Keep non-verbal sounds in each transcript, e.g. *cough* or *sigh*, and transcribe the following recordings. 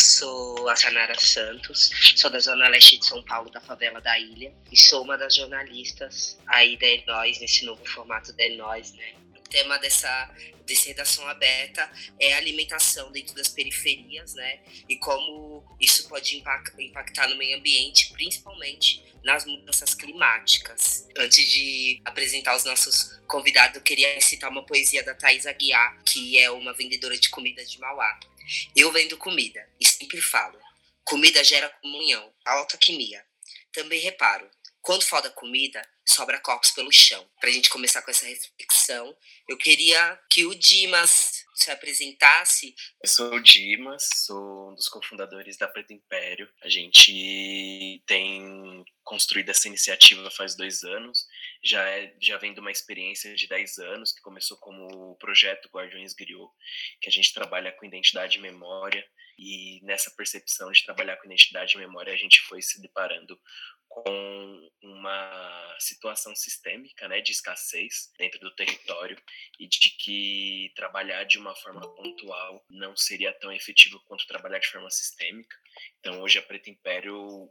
sou a Santos, sou da Zona Leste de São Paulo, da favela da Ilha, e sou uma das jornalistas aí da Enóis, nesse novo formato da Enóis, né? O tema dessa, dessa redação aberta é alimentação dentro das periferias, né? E como isso pode impactar no meio ambiente, principalmente nas mudanças climáticas. Antes de apresentar os nossos convidados, eu queria citar uma poesia da Thais Aguiar, que é uma vendedora de comida de Mauá. Eu vendo comida e sempre falo: comida gera comunhão, alquimia. Também reparo: quando falta comida, sobra corpos pelo chão. Para a gente começar com essa reflexão, eu queria que o Dimas se apresentasse. Eu sou o Dimas, sou um dos cofundadores da Preto Império. A gente tem construído essa iniciativa faz dois anos. Já, é, já vem de uma experiência de 10 anos, que começou como o projeto Guardiões Griot, que a gente trabalha com identidade e memória. E nessa percepção de trabalhar com identidade e memória, a gente foi se deparando com uma situação sistêmica né, de escassez dentro do território e de que trabalhar de uma forma pontual não seria tão efetivo quanto trabalhar de forma sistêmica. Então, hoje a Preto Império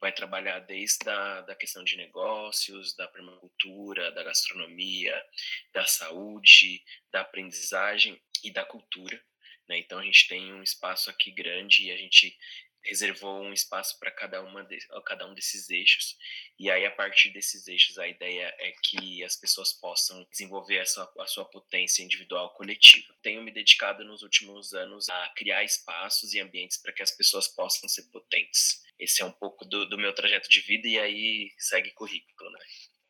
vai trabalhar desde a da questão de negócios, da permacultura, da gastronomia, da saúde, da aprendizagem e da cultura. Né? Então, a gente tem um espaço aqui grande e a gente reservou um espaço para cada, uma de, cada um desses eixos. E aí, a partir desses eixos, a ideia é que as pessoas possam desenvolver a sua, a sua potência individual coletiva. Tenho me dedicado nos últimos anos a criar espaços e ambientes para que as pessoas possam ser potentes. Esse é um pouco do, do meu trajeto de vida e aí segue currículo, né?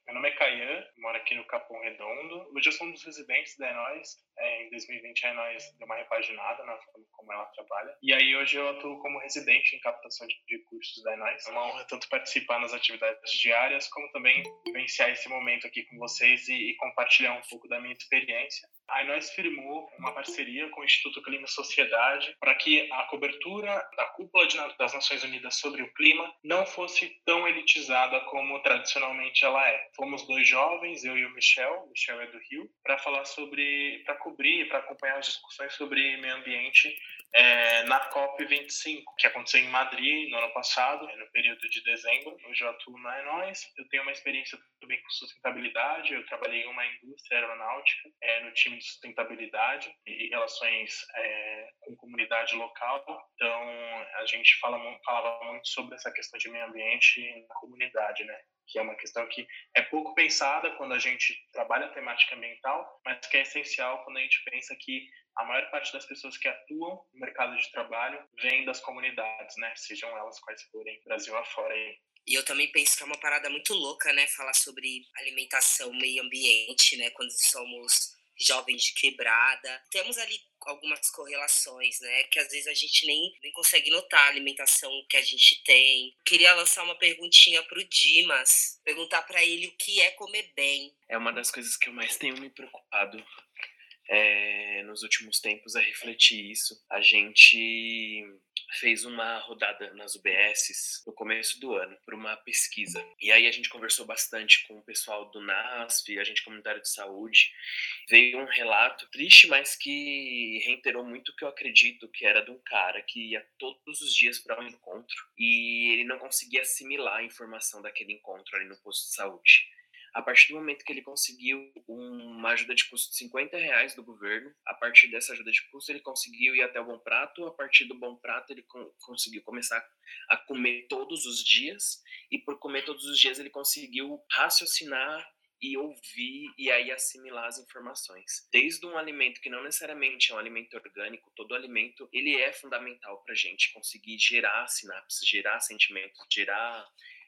Meu nome é Caian, moro aqui no Capão Redondo. Hoje eu sou um dos residentes da Enóis. É, em 2020 a Enóis deu uma repaginada na forma como ela trabalha. E aí hoje eu atuo como residente em captação de recursos da Enóis. É uma honra tanto participar nas atividades diárias, como também vivenciar esse momento aqui com vocês e, e compartilhar um pouco da minha experiência. A Enóis firmou uma parceria com o Instituto Clima e Sociedade para que a cobertura da cúpula de, das Nações Unidas sobre o clima não fosse tão elitizada como tradicionalmente ela é. Fomos dois jovens, eu e o Michel, Michel é do Rio, para falar sobre, para cobrir, para acompanhar as discussões sobre meio ambiente é, na COP25, que aconteceu em Madrid no ano passado, no período de dezembro. Eu atuo na Enóis, eu tenho uma experiência também com sustentabilidade, eu trabalhei em uma indústria aeronáutica, é, no time de sustentabilidade e relações é, com comunidade local, então a gente fala, falava muito sobre essa questão de meio ambiente na comunidade, né? que é uma questão que é pouco pensada quando a gente trabalha a temática ambiental, mas que é essencial quando a gente pensa que a maior parte das pessoas que atuam no mercado de trabalho vem das comunidades, né? Sejam elas quais forem, Brasil afora aí. E eu também penso que é uma parada muito louca, né? Falar sobre alimentação, meio ambiente, né? Quando somos jovens de quebrada. Temos ali algumas correlações, né? Que às vezes a gente nem, nem consegue notar a alimentação que a gente tem. Queria lançar uma perguntinha pro Dimas, perguntar para ele o que é comer bem. É uma das coisas que eu mais tenho me preocupado é, nos últimos tempos é refletir isso. A gente fez uma rodada nas UBSs no começo do ano por uma pesquisa. E aí a gente conversou bastante com o pessoal do NASF, a gente comunitário de saúde. Veio um relato triste, mas que reiterou muito o que eu acredito, que era de um cara que ia todos os dias para um encontro e ele não conseguia assimilar a informação daquele encontro ali no posto de saúde. A partir do momento que ele conseguiu uma ajuda de custo de 50 reais do governo, a partir dessa ajuda de custo ele conseguiu ir até o Bom Prato, a partir do Bom Prato ele conseguiu começar a comer todos os dias, e por comer todos os dias ele conseguiu raciocinar e ouvir e aí assimilar as informações. Desde um alimento que não necessariamente é um alimento orgânico, todo alimento ele é fundamental para a gente conseguir gerar sinapses, gerar sentimentos, gerar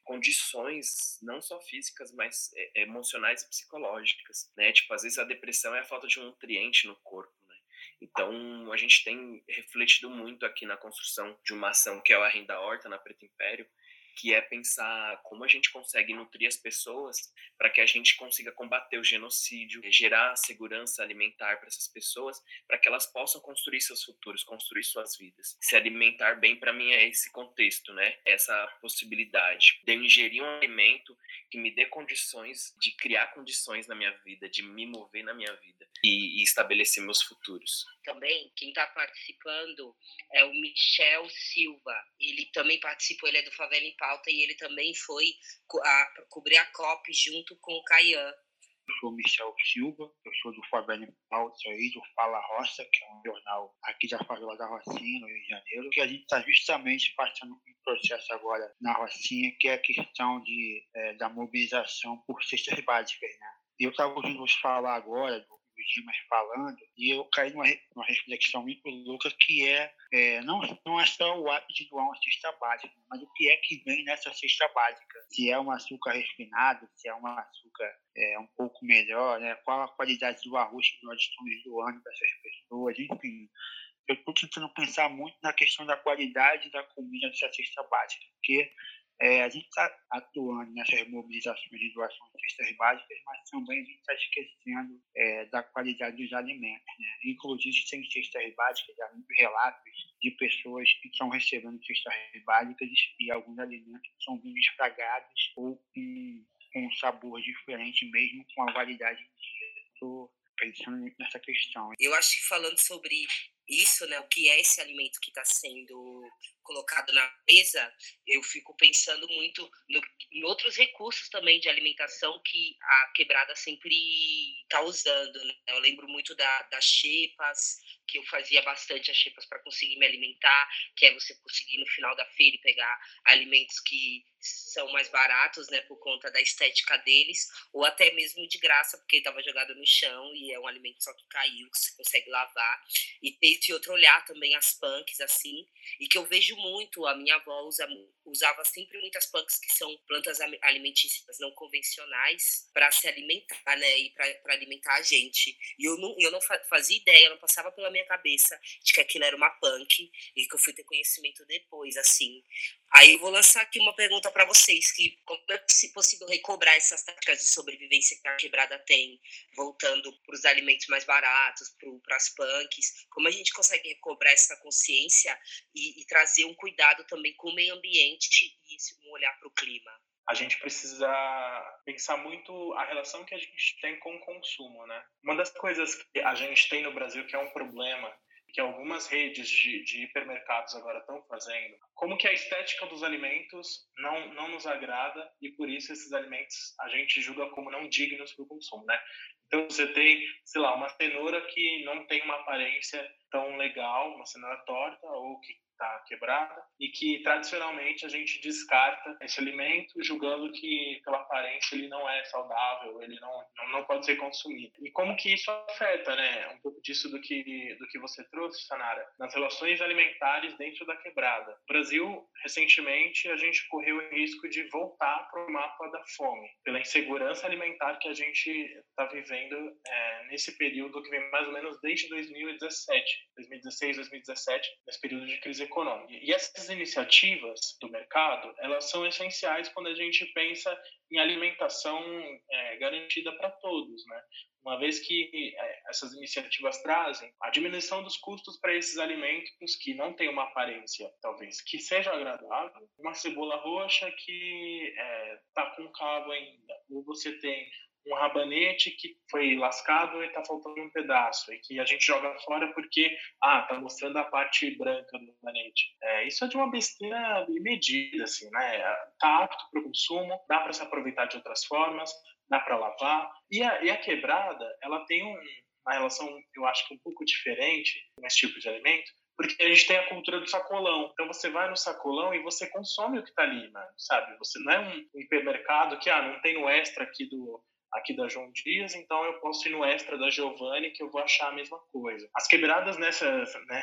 condições não só físicas, mas é, emocionais e psicológicas, né? Tipo, às vezes a depressão é a falta de um nutriente no corpo, né? Então, a gente tem refletido muito aqui na construção de uma ação que é o Arrenda Horta, na Preto Império, que é pensar como a gente consegue nutrir as pessoas para que a gente consiga combater o genocídio, gerar segurança alimentar para essas pessoas, para que elas possam construir seus futuros, construir suas vidas. Se alimentar bem, para mim, é esse contexto, né? Essa possibilidade de eu ingerir um alimento que me dê condições de criar condições na minha vida, de me mover na minha vida e, e estabelecer meus futuros. Também, quem está participando é o Michel Silva. Ele também participou, ele é do Favela em Pauta e ele também foi a, cobrir a COP junto com o Caian. Eu sou Michel Silva, eu sou do Favela Pauta aí, do Fala Roça, que é um jornal aqui da favela da Rocinha, no Rio de Janeiro, que a gente está justamente passando um processo agora na Rocinha, que é a questão de, é, da mobilização por cestas básicas, né? Eu estava ouvindo você falar agora do Dimas falando, e eu caí numa, numa reflexão muito louca que é, é, não, não é só o ato de uma cesta básica, mas o que é que vem nessa cesta básica. Se é um açúcar refinado, se é um açúcar é, um pouco melhor, né? qual a qualidade do arroz que nós estamos doando para essas pessoas, enfim eu estou tentando pensar muito na questão da qualidade da comida dessa cesta básica, porque é, a gente está atuando nessas mobilizações de doação de cestas básicas, mas também a gente está esquecendo é, da qualidade dos alimentos. Né? Inclusive, tem cestas básicas, há muitos relatos de pessoas que estão recebendo cestas básicas e alguns alimentos são vindo estragados ou com, com um sabor diferente, mesmo com a validade em dia. Estou pensando nessa questão. Eu acho que falando sobre isso, né, o que é esse alimento que está sendo colocado na mesa, eu fico pensando muito no, em outros recursos também de alimentação que a quebrada sempre está usando. Né? Eu lembro muito da, das xepas, que eu fazia bastante as xepas para conseguir me alimentar, que é você conseguir no final da feira e pegar alimentos que são mais baratos, né, por conta da estética deles, ou até mesmo de graça, porque estava jogado no chão e é um alimento só que caiu, que você consegue lavar. E ter esse outro olhar também as punks, assim, e que eu vejo muito, a minha avó usa, usava sempre muitas punks que são plantas alimentícias não convencionais para se alimentar, né, e para alimentar a gente. E eu não, eu não fazia ideia, não passava pela minha cabeça de que aquilo era uma punk e que eu fui ter conhecimento depois, assim. Aí eu vou lançar aqui uma pergunta para vocês, que como é possível recobrar essas táticas de sobrevivência que a quebrada tem, voltando para os alimentos mais baratos, para as punks, como a gente consegue recobrar essa consciência e, e trazer um cuidado também com o meio ambiente e um olhar para o clima? a gente precisa pensar muito a relação que a gente tem com o consumo, né? Uma das coisas que a gente tem no Brasil que é um problema que algumas redes de, de, hipermercados agora estão fazendo, como que a estética dos alimentos não, não nos agrada e por isso esses alimentos a gente julga como não dignos para o consumo, né? Então você tem, sei lá, uma cenoura que não tem uma aparência tão legal, uma cenoura torta ou que está quebrada e que tradicionalmente a gente descarta esse alimento julgando que pela aparência ele não é saudável, ele não, não, não pode ser consumido. E como que isso afeta, né? Um pouco disso do que do que você trouxe, Sanara, nas relações alimentares dentro da quebrada. No Brasil, recentemente, a gente correu o risco de voltar para o mapa da fome, pela insegurança alimentar que a gente está vivendo é, nesse período que vem mais ou menos desde 2017, 2016, 2017, nesse período de crise E essas iniciativas do mercado, elas são essenciais quando a gente pensa em alimentação é, garantida para todos, né? Uma vez que é, essas iniciativas trazem a diminuição dos custos para esses alimentos que não têm uma aparência, talvez, que seja agradável, uma cebola roxa que está é, com cabo ainda, ou você tem um rabanete que foi lascado e está faltando um pedaço, e que a gente joga fora porque, ah, tá mostrando a parte branca do rabanete. É, isso é de uma besteira medida, assim, né? Tá apto para o consumo, dá para se aproveitar de outras formas, dá para lavar. E a, e a quebrada, ela tem um, uma relação, eu acho que um pouco diferente com esse tipo de alimento, porque a gente tem a cultura do sacolão. Então você vai no sacolão e você consome o que está ali, mano, sabe? Você não é um hipermercado que ah, não tem o extra aqui do aqui da João Dias, então eu posso ir no extra da Giovanni que eu vou achar a mesma coisa. As quebradas nessa, né,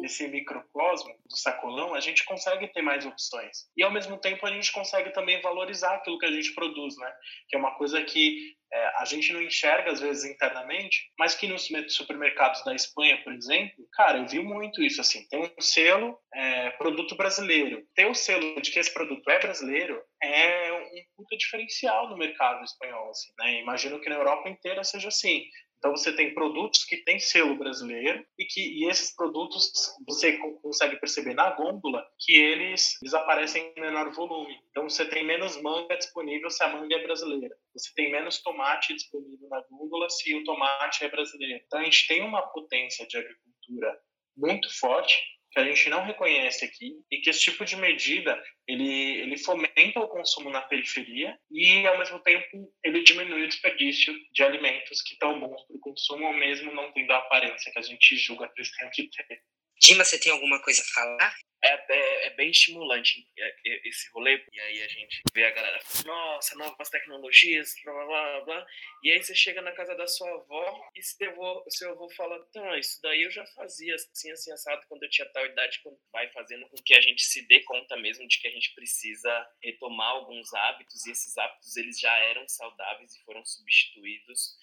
nesse microcosmo do sacolão, a gente consegue ter mais opções. E ao mesmo tempo a gente consegue também valorizar aquilo que a gente produz, né? Que é uma coisa que é, a gente não enxerga às vezes internamente, mas que nos supermercados da Espanha, por exemplo, cara, eu vi muito isso assim. Tem um selo é, produto brasileiro. Ter o selo de que esse produto é brasileiro é um puta diferencial no mercado espanhol. Assim, né? Imagino que na Europa inteira seja assim. Então você tem produtos que têm selo brasileiro e que e esses produtos você consegue perceber na gôndola que eles desaparecem em menor volume. Então você tem menos manga disponível se a manga é brasileira. Você tem menos tomate disponível na gôndola se o tomate é brasileiro. Então a gente tem uma potência de agricultura muito forte que a gente não reconhece aqui e que esse tipo de medida ele, ele fomenta o consumo na periferia e ao mesmo tempo ele diminui o desperdício de alimentos que estão bons para o consumo mesmo não tendo a aparência que a gente julga que eles têm que ter. Dima, você tem alguma coisa a falar? É, é, é, bem estimulante é, é, esse rolê. E aí a gente vê a galera, nossa, novas tecnologias, blá blá blá. E aí você chega na casa da sua avó e seu avô, seu avô fala, tá, isso daí eu já fazia assim, assim, assado quando eu tinha tal idade, vai fazendo com que a gente se dê conta mesmo de que a gente precisa retomar alguns hábitos e esses hábitos eles já eram saudáveis e foram substituídos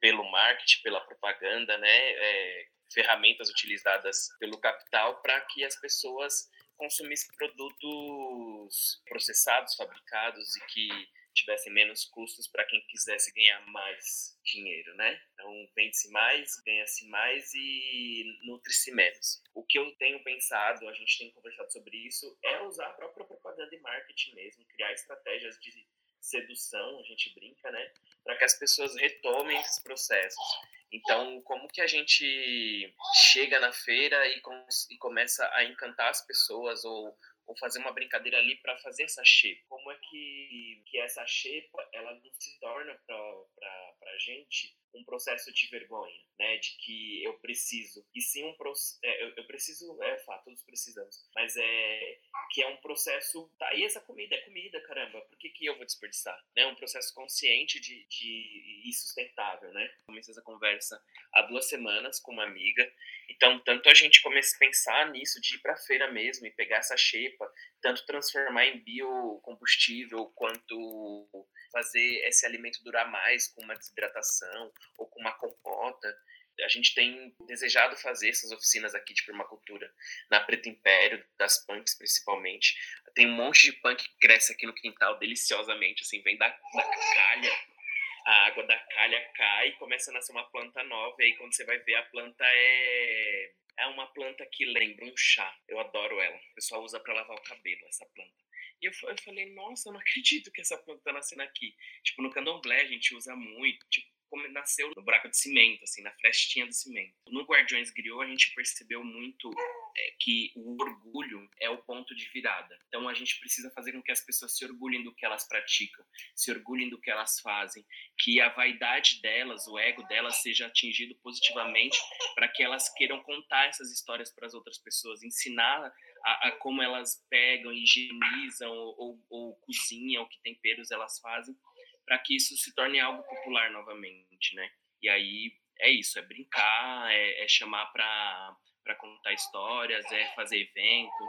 pelo marketing, pela propaganda, né? É, ferramentas utilizadas pelo capital para que as pessoas consumissem produtos processados, fabricados e que tivessem menos custos para quem quisesse ganhar mais dinheiro, né? Então vende-se mais, ganha-se mais e nutre-se menos. O que eu tenho pensado, a gente tem conversado sobre isso, é usar a própria propaganda e marketing mesmo, criar estratégias de sedução, a gente brinca, né? Para que as pessoas retomem esses processos. Então, como que a gente chega na feira e, com, e começa a encantar as pessoas ou, ou fazer uma brincadeira ali para fazer essa xepa? Como é que, que essa xepa ela não se torna para a gente um processo de vergonha, né? De que eu preciso. E sim um processo. É, eu, eu, preciso, é fato, todos precisamos. Mas é que é um processo. Tá aí essa comida, é comida, caramba. Por que, que eu vou desperdiçar? É né? um processo consciente de, de, e sustentável, né? Comecei essa conversa há duas semanas com uma amiga. Então, tanto a gente começa a pensar nisso, de ir para feira mesmo e pegar essa xepa, tanto transformar em biocombustível, quanto fazer esse alimento durar mais com uma desidratação ou com uma compota. A gente tem desejado fazer essas oficinas aqui de permacultura na Preto Império, das punks principalmente. Tem um monte de punk que cresce aqui no quintal deliciosamente, assim, vem da, da calha. A água da calha cai e começa a nascer uma planta nova. E aí, quando você vai ver, a planta é, é uma planta que lembra um chá. Eu adoro ela. O pessoal usa para lavar o cabelo, essa planta. E eu, eu falei, nossa, eu não acredito que essa planta tá nascendo aqui. Tipo, no candomblé a gente usa muito, tipo, nasceu no buraco de cimento, assim, na frestinha do cimento. No Guardiões Griot, a gente percebeu muito é, que o orgulho é o ponto de virada. Então, a gente precisa fazer com que as pessoas se orgulhem do que elas praticam, se orgulhem do que elas fazem, que a vaidade delas, o ego delas, seja atingido positivamente para que elas queiram contar essas histórias para as outras pessoas, ensinar a, a, como elas pegam, higienizam ou, ou, ou cozinham, que temperos elas fazem para que isso se torne algo popular novamente, né? E aí é isso, é brincar, é, é chamar para contar histórias, é fazer evento.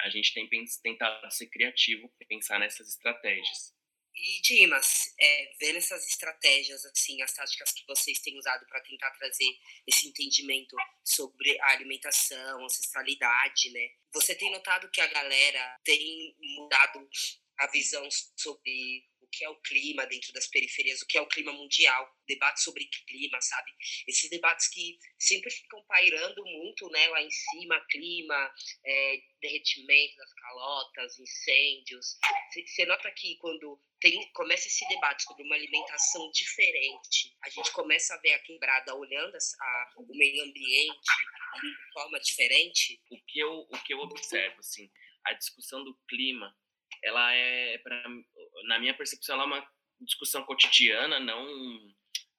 A gente tem tentado ser criativo pensar nessas estratégias. E Dimas, é, vendo essas estratégias, assim, as táticas que vocês têm usado para tentar trazer esse entendimento sobre a alimentação, ancestralidade, né? Você tem notado que a galera tem mudado a visão sobre que é o clima dentro das periferias, o que é o clima mundial, debate sobre clima, sabe? Esses debates que sempre ficam pairando muito, né, lá em cima, clima, é, derretimento das calotas, incêndios. Você nota que quando tem, começa esse debate sobre uma alimentação diferente, a gente começa a ver a quebrada olhando a, o meio ambiente de forma diferente. O que eu, o que eu observo, assim, a discussão do clima ela é, pra, na minha percepção, ela é uma discussão cotidiana, não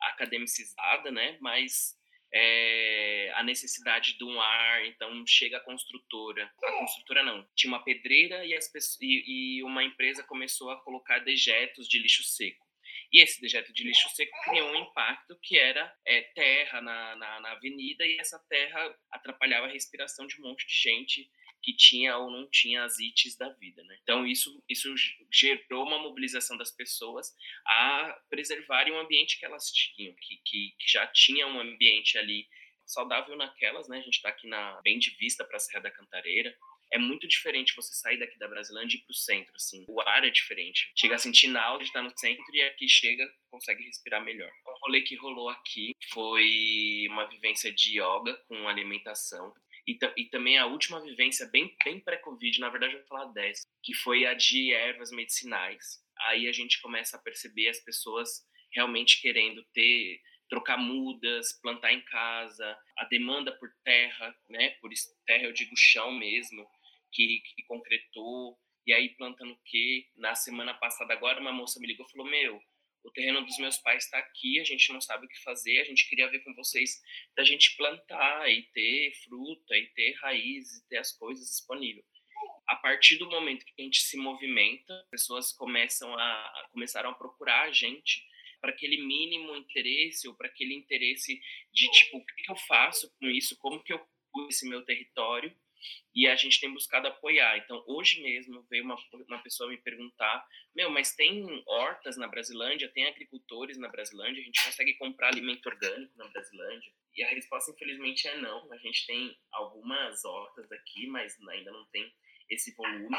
academicizada, né? Mas é, a necessidade de um ar, então chega a construtora. A construtora não, tinha uma pedreira e, as e, e uma empresa começou a colocar dejetos de lixo seco. E esse dejeto de lixo seco criou um impacto que era é, terra na, na, na, avenida, e essa terra atrapalhava a respiração de um monte de gente que tinha ou não tinha as ites da vida, né? Então isso isso gerou uma mobilização das pessoas a preservarem o ambiente que elas tinham, que, que, que já tinha um ambiente ali saudável naquelas, né? A gente está aqui na bem de vista para a Serra da Cantareira. É muito diferente você sair daqui da Brasilândia e ir para o centro, assim. O ar é diferente. Chega a sentir náusea de estar no centro e aqui chega, consegue respirar melhor. O rolê que rolou aqui foi uma vivência de yoga com alimentação. E, e também a última vivência, bem, bem pré-Covid, na verdade eu vou falar dessa, que foi a de ervas medicinais. Aí a gente começa a perceber as pessoas realmente querendo ter trocar mudas, plantar em casa, a demanda por terra, né, por terra eu digo chão mesmo, que, que concretou, e aí plantando o quê? Na semana passada agora uma moça me ligou e falou, meu, o terreno dos meus pais está aqui, a gente não sabe o que fazer, a gente queria ver com vocês da gente plantar e ter fruta e ter raízes e ter as coisas disponíveis. A partir do momento que a gente se movimenta, pessoas começam a começaram a procurar a gente para aquele mínimo interesse ou para aquele interesse de tipo o que eu faço com isso, como que eu cuido esse meu território e a gente tem buscado apoiar. Então, hoje mesmo veio uma, uma pessoa me perguntar: Meu, mas tem hortas na Brasilândia, tem agricultores na Brasilândia, a gente consegue comprar alimento orgânico na Brasilândia? E a resposta, infelizmente, é não. A gente tem algumas hortas aqui, mas ainda não tem esse volume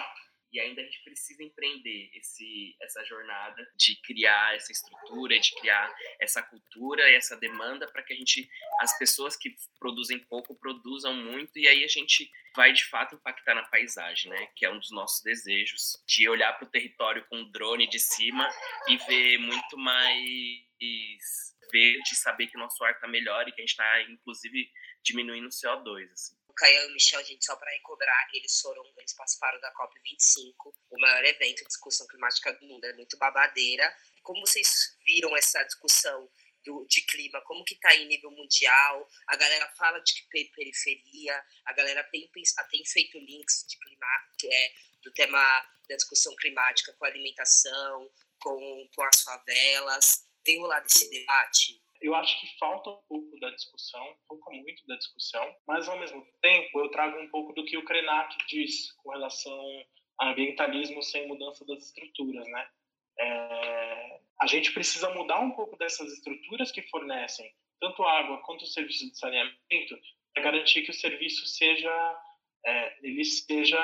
e ainda a gente precisa empreender esse, essa jornada de criar essa estrutura, de criar essa cultura e essa demanda para que a gente, as pessoas que produzem pouco, produzam muito e aí a gente vai de fato impactar na paisagem, né? Que é um dos nossos desejos de olhar para o território com o drone de cima e ver muito mais verde, saber que nosso ar está melhor e que a gente está inclusive diminuindo o CO2. Assim. Caio e o Michel, gente, só para recobrar, eles foram, eles participaram da COP25, o maior evento de discussão climática do mundo, é muito babadeira. Como vocês viram essa discussão do, de clima, como que está em nível mundial? A galera fala de periferia, a galera tem, tem feito links de clima, é, do tema da discussão climática com a alimentação, com, com as favelas. Tem rolado esse debate? Eu acho que falta um pouco da discussão, falta muito da discussão, mas ao mesmo tempo eu trago um pouco do que o Krenak diz com relação a ambientalismo sem mudança das estruturas, né? É, a gente precisa mudar um pouco dessas estruturas que fornecem tanto água quanto o serviço de saneamento para garantir que o serviço seja é, ele seja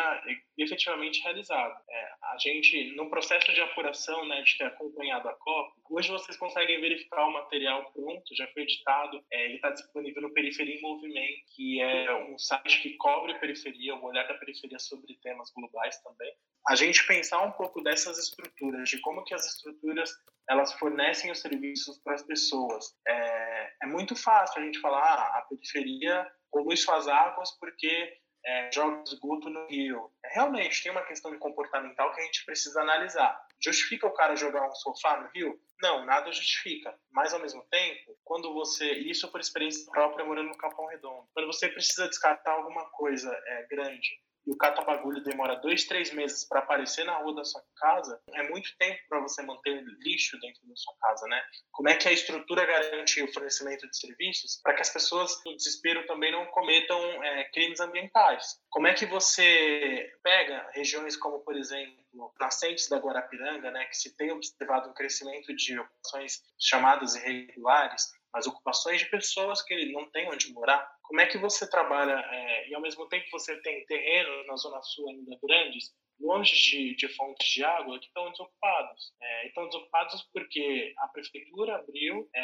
efetivamente realizado. É, a gente, no processo de apuração, né, de ter acompanhado a COP, hoje vocês conseguem verificar o material pronto, já foi editado, é, ele está disponível no Periferia em Movimento, que é um site que cobre a periferia, o olhar da periferia sobre temas globais também. A gente pensar um pouco dessas estruturas, de como que as estruturas elas fornecem os serviços para as pessoas. É, é muito fácil a gente falar, ah, a periferia polui suas águas porque é, joga esgoto no rio. É, realmente, tem uma questão de comportamental que a gente precisa analisar. Justifica o cara jogar um sofá no rio? Não, nada justifica. Mas, ao mesmo tempo, quando você... Isso por experiência própria morando no Capão Redondo. Quando você precisa descartar alguma coisa é, grande e o catapagulho demora dois, três meses para aparecer na rua da sua casa, é muito tempo para você manter lixo dentro da sua casa, né? Como é que a estrutura garante o fornecimento de serviços para que as pessoas no desespero também não cometam é, crimes ambientais? Como é que você pega regiões como, por exemplo, nascentes da Guarapiranga, né, que se tem observado um crescimento de ocupações chamadas irregulares, as ocupações de pessoas que não têm onde morar. Como é que você trabalha é, e ao mesmo tempo você tem terrenos na zona sul ainda grandes, longe de, de fontes de água, que estão desocupados? É, estão desocupados porque a prefeitura abriu, é,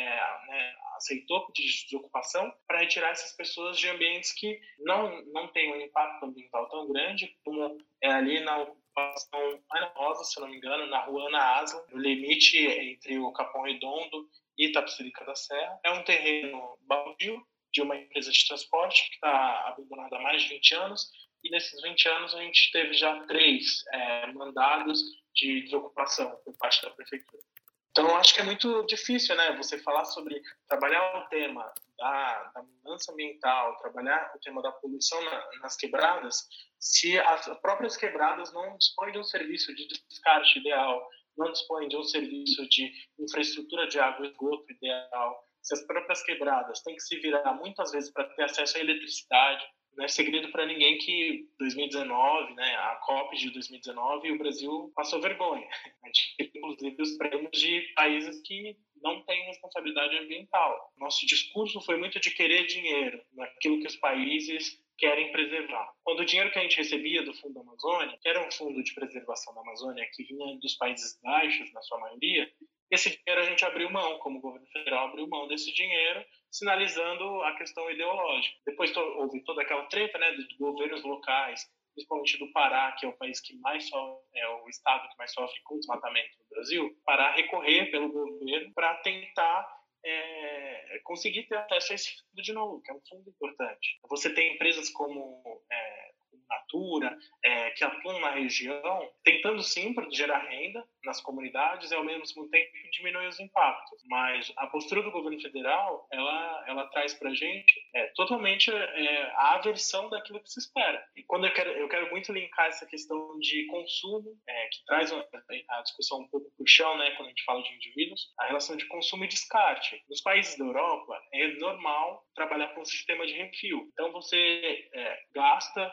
né, aceitou pedir de desocupação para retirar essas pessoas de ambientes que não não têm um impacto ambiental tão grande como é ali na ocupação Ana Rosa, se não me engano, na rua Ana Asla, no limite entre o Capão Redondo Itapecerica da Serra. É um terreno baldio de uma empresa de transporte que está abandonada há mais de 20 anos e nesses 20 anos a gente teve já três é, mandados de desocupação por parte da prefeitura. Então, acho que é muito difícil, né, você falar sobre trabalhar o tema da, da mudança ambiental, trabalhar o tema da poluição na, nas quebradas, se as próprias quebradas não dispõem de um serviço de descarte ideal, não dispõem de um serviço de infraestrutura de água e esgoto ideal, as próprias quebradas têm que se virar muitas vezes para ter acesso à eletricidade, não é segredo para ninguém que 2019, né, a COP de 2019, o Brasil passou vergonha. A gente teve, inclusive, os prêmios de países que não têm responsabilidade ambiental. Nosso discurso foi muito de querer dinheiro, naquilo que os países querem preservar. Quando o dinheiro que a gente recebia do Fundo Amazônia, que era um fundo de preservação da Amazônia que vinha dos Países Baixos, na sua maioria, esse dinheiro a gente abriu mão, como o governo federal abriu mão desse dinheiro, sinalizando a questão ideológica. Depois houve toda aquela treta né, de governos locais, principalmente do Pará, que é o país que mais sofre, é o estado que mais sofre com desmatamento no Brasil, Pará recorrer pelo governo para tentar é, conseguir ter acesso a esse fundo de novo, que é um fundo importante. Você tem empresas como é, Natura, é, que atuam na região, tentando sim gerar renda nas comunidades e ao mesmo tempo diminuir os impactos. Mas a postura do governo federal, ela, ela traz para a gente é, totalmente é, a aversão daquilo que se espera. E quando eu quero, eu quero muito linkar essa questão de consumo, é, que traz a discussão um pouco para o chão, né, quando a gente fala de indivíduos, a relação de consumo e descarte. Nos países da Europa, é normal trabalhar com um sistema de refil. Então, você é, gasta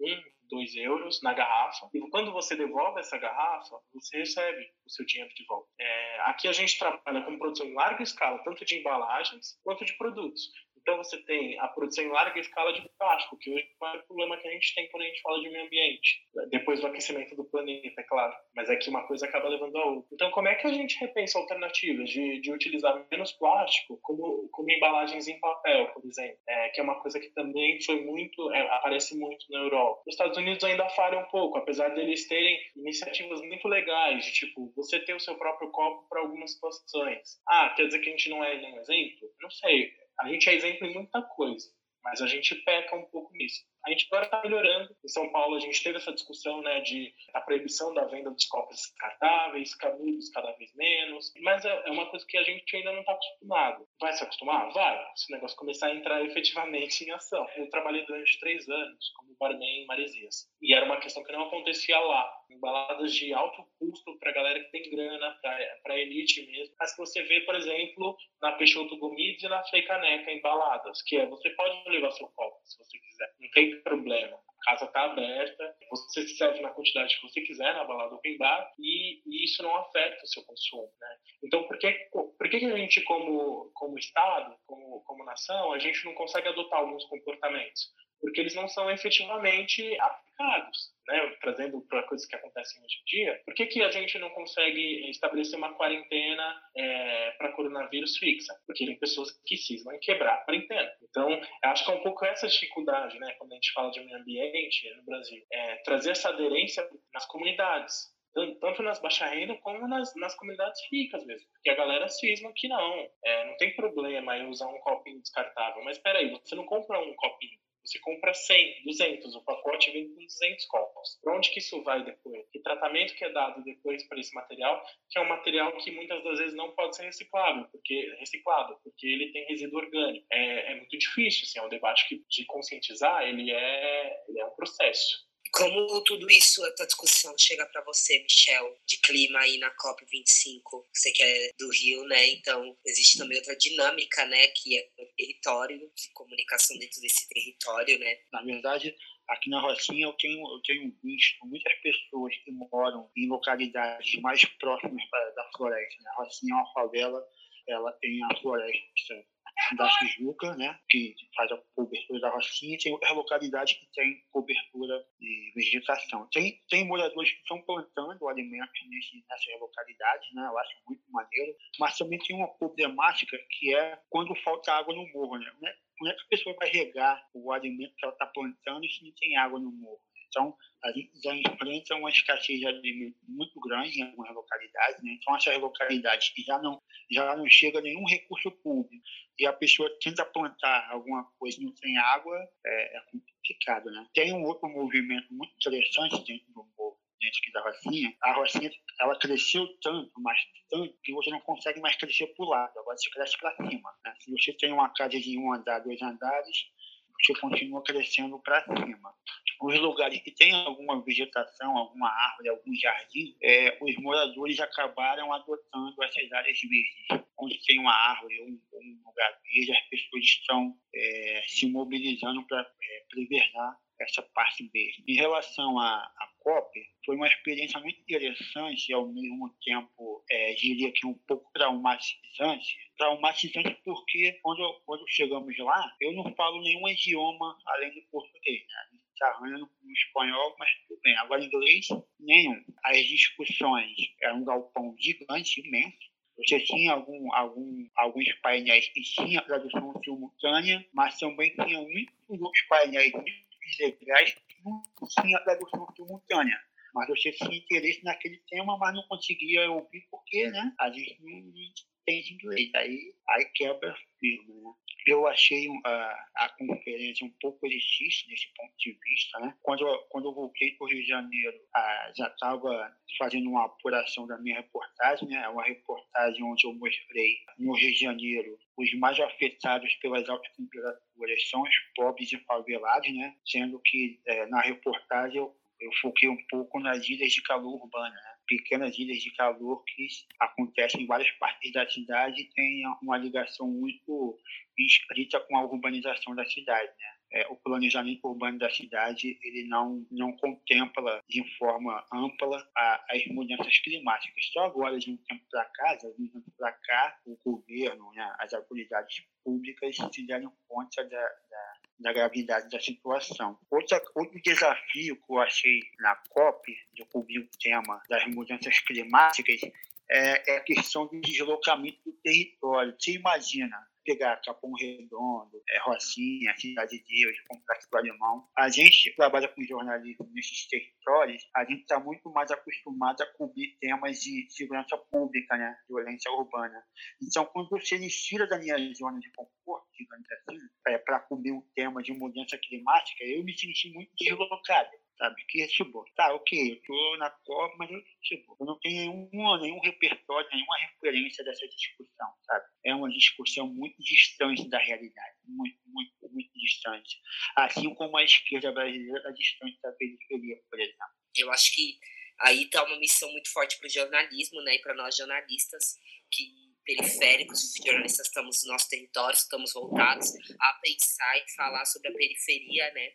um, dois euros na garrafa. E quando você devolve essa garrafa, você recebe o seu dinheiro de volta. É, aqui a gente trabalha com produção em larga escala, tanto de embalagens quanto de produtos. Então você tem a produção em larga escala de plástico, que hoje é o problema que a gente tem quando a gente fala de meio ambiente, depois do aquecimento do planeta, é claro. Mas é que uma coisa acaba levando a outra. Então como é que a gente repensa alternativas de, de utilizar menos plástico como, como embalagens em papel, por exemplo, é, que é uma coisa que também foi muito, é, aparece muito na Europa. Os Estados Unidos ainda falham um pouco, apesar deles terem iniciativas muito legais, de tipo, você ter o seu próprio copo para algumas situações. Ah, quer dizer que a gente não é um exemplo? Não sei a gente é exemplo em muita coisa, mas a gente peca um pouco nisso. A gente agora está melhorando. Em São Paulo, a gente teve essa discussão né, de a proibição da venda dos copos descartáveis, canudos cada vez menos. Mas é, é uma coisa que a gente ainda não está acostumado. Vai se acostumar? Vai. Se o negócio começar a entrar efetivamente em ação. Eu trabalhei durante três anos como barman em Maresias. E era uma questão que não acontecia lá. Em baladas de alto custo para galera que tem grana, para elite mesmo. Mas que você vê, por exemplo, na Peixoto Gomides e na Frei Caneca em baladas, que é você pode levar seu copo se você quiser. Não tem problema. A casa está aberta, você se serve na quantidade que você quiser na balada open bar e, e isso não afeta o seu consumo. Né? Então, por que, por que a gente, como, como Estado, como, como nação, a gente não consegue adotar alguns comportamentos? Porque eles não são efetivamente aplicados né, trazendo para coisas que acontecem hoje em dia, por que, que a gente não consegue estabelecer uma quarentena é, para coronavírus fixa? Porque tem pessoas que cismam em quebrar a quarentena. Então, acho que é um pouco essa dificuldade, né, quando a gente fala de meio ambiente no Brasil, é trazer essa aderência nas comunidades tanto nas baixa renda como nas, nas comunidades ricas mesmo. Porque a galera cisma que não, é, não tem problema em usar um copinho descartável. Mas peraí, você não compra um copinho, você compra 100, 200, o pacote vem com 200 copos. Para onde que isso vai depois? Que tratamento que é dado depois para esse material, que é um material que muitas das vezes não pode ser reciclável, porque reciclado, porque ele tem resíduo orgânico. É, é muito difícil, assim, é um debate que de conscientizar, ele é, ele é um processo. Como tudo isso, a tua discussão chega para você, Michel, de clima aí na COP25? Você que é do Rio, né? Então, existe também outra dinâmica, né? Que é o território, de comunicação dentro desse território, né? Na verdade, aqui na Rocinha eu tenho, eu tenho visto muitas pessoas que moram em localidades mais próximas da floresta. Né? A Rocinha é uma favela, ela tem a floresta da Tijuca, né, que faz a cobertura da rocinha, e tem outras localidades que têm cobertura de vegetação. Tem, tem moradores que estão plantando alimentos nesse, nessas localidades, né, eu acho muito maneiro, mas também tem uma problemática que é quando falta água no morro. Né? Como é que a pessoa vai regar o alimento que ela está plantando se não tem água no morro? Então, a gente já enfrenta uma escassez de alimento muito grande em algumas localidades, né? então essas localidades que já não, já não chega nenhum recurso público e a pessoa tenta plantar alguma coisa e não tem água, é, é complicado. Né? Tem um outro movimento muito interessante dentro do dentro da Rocinha. A Rocinha ela cresceu tanto, mas tanto, que você não consegue mais crescer para o lado, agora você cresce para cima. Né? Se você tem uma casa de um andar, dois andares, você continua crescendo para cima. Os lugares que tem alguma vegetação, alguma árvore, algum jardim, é, os moradores acabaram adotando essas áreas verdes, onde tem uma árvore um, em lugar verde, as pessoas estão é, se mobilizando para é, preservar essa parte verde. Em relação à, à COP, foi uma experiência muito interessante e ao mesmo tempo, é, diria que um pouco traumatizante. Traumatizante porque quando, quando chegamos lá, eu não falo nenhum idioma além do português. Né? se arranha no, no, espanhol, mas tudo bem. Agora, inglês, nenhum. As discussões eram um galpão gigante, imenso. Você tinha algum, algum, alguns painéis que tinha tradução simultânea, mas também tinha muitos outros painéis legais que não tinha tradução simultânea. Mas você tinha interesse naquele tema, mas não conseguia ouvir porque né, a gente não entende inglês. Aí, aí quebra firme. Né? eu achei a, a conferência um pouco elitista nesse ponto de vista. Né? Quando, eu, quando eu voltei para o Rio de Janeiro, a, já estava fazendo uma apuração da minha reportagem, né? uma reportagem onde eu mostrei no Rio de Janeiro os mais afetados pelas altas temperaturas são os pobres e favelados, né? sendo que é, na reportagem eu, eu foquei um pouco nas ilhas de calor urbana. Né? pequenas ilhas de calor que acontecem em várias partes da cidade e tem uma ligação muito escrita com a urbanização da cidade, né? É, o planejamento urbano da cidade ele não não contempla de forma ampla a, as mudanças climáticas. Só agora, de um tempo para cá, de um tempo para cá, o governo, né, as autoridades públicas se deram conta da, da da gravidade da situação. Outra, outro desafio que eu achei na COP, de cobrir o tema das mudanças climáticas, é, é a questão do deslocamento do território. Você imagina, pegar Capão Redondo, é, Rocinha, Cidade de Deus, Complexo do Alemão. A gente trabalha com jornalismo nesses territórios, a gente está muito mais acostumado a cobrir temas de segurança pública, né? violência urbana. Então, quando você tira da minha zona de conforto, digamos assim, é, para cobrir um tema de mudança climática, eu me senti muito deslocado sabe? Que é tipo, tá, ok, eu tô na Copa, mas eu, tipo, eu não tenho nenhum, nenhum repertório, nenhuma referência dessa discussão, sabe? É uma discussão muito distante da realidade, muito, muito, muito distante. Assim como a esquerda brasileira está distante da periferia, por exemplo. Eu acho que aí está uma missão muito forte para o jornalismo, né, e para nós jornalistas, que periféricos, jornalistas estamos no nosso território, estamos voltados a pensar e falar sobre a periferia, né,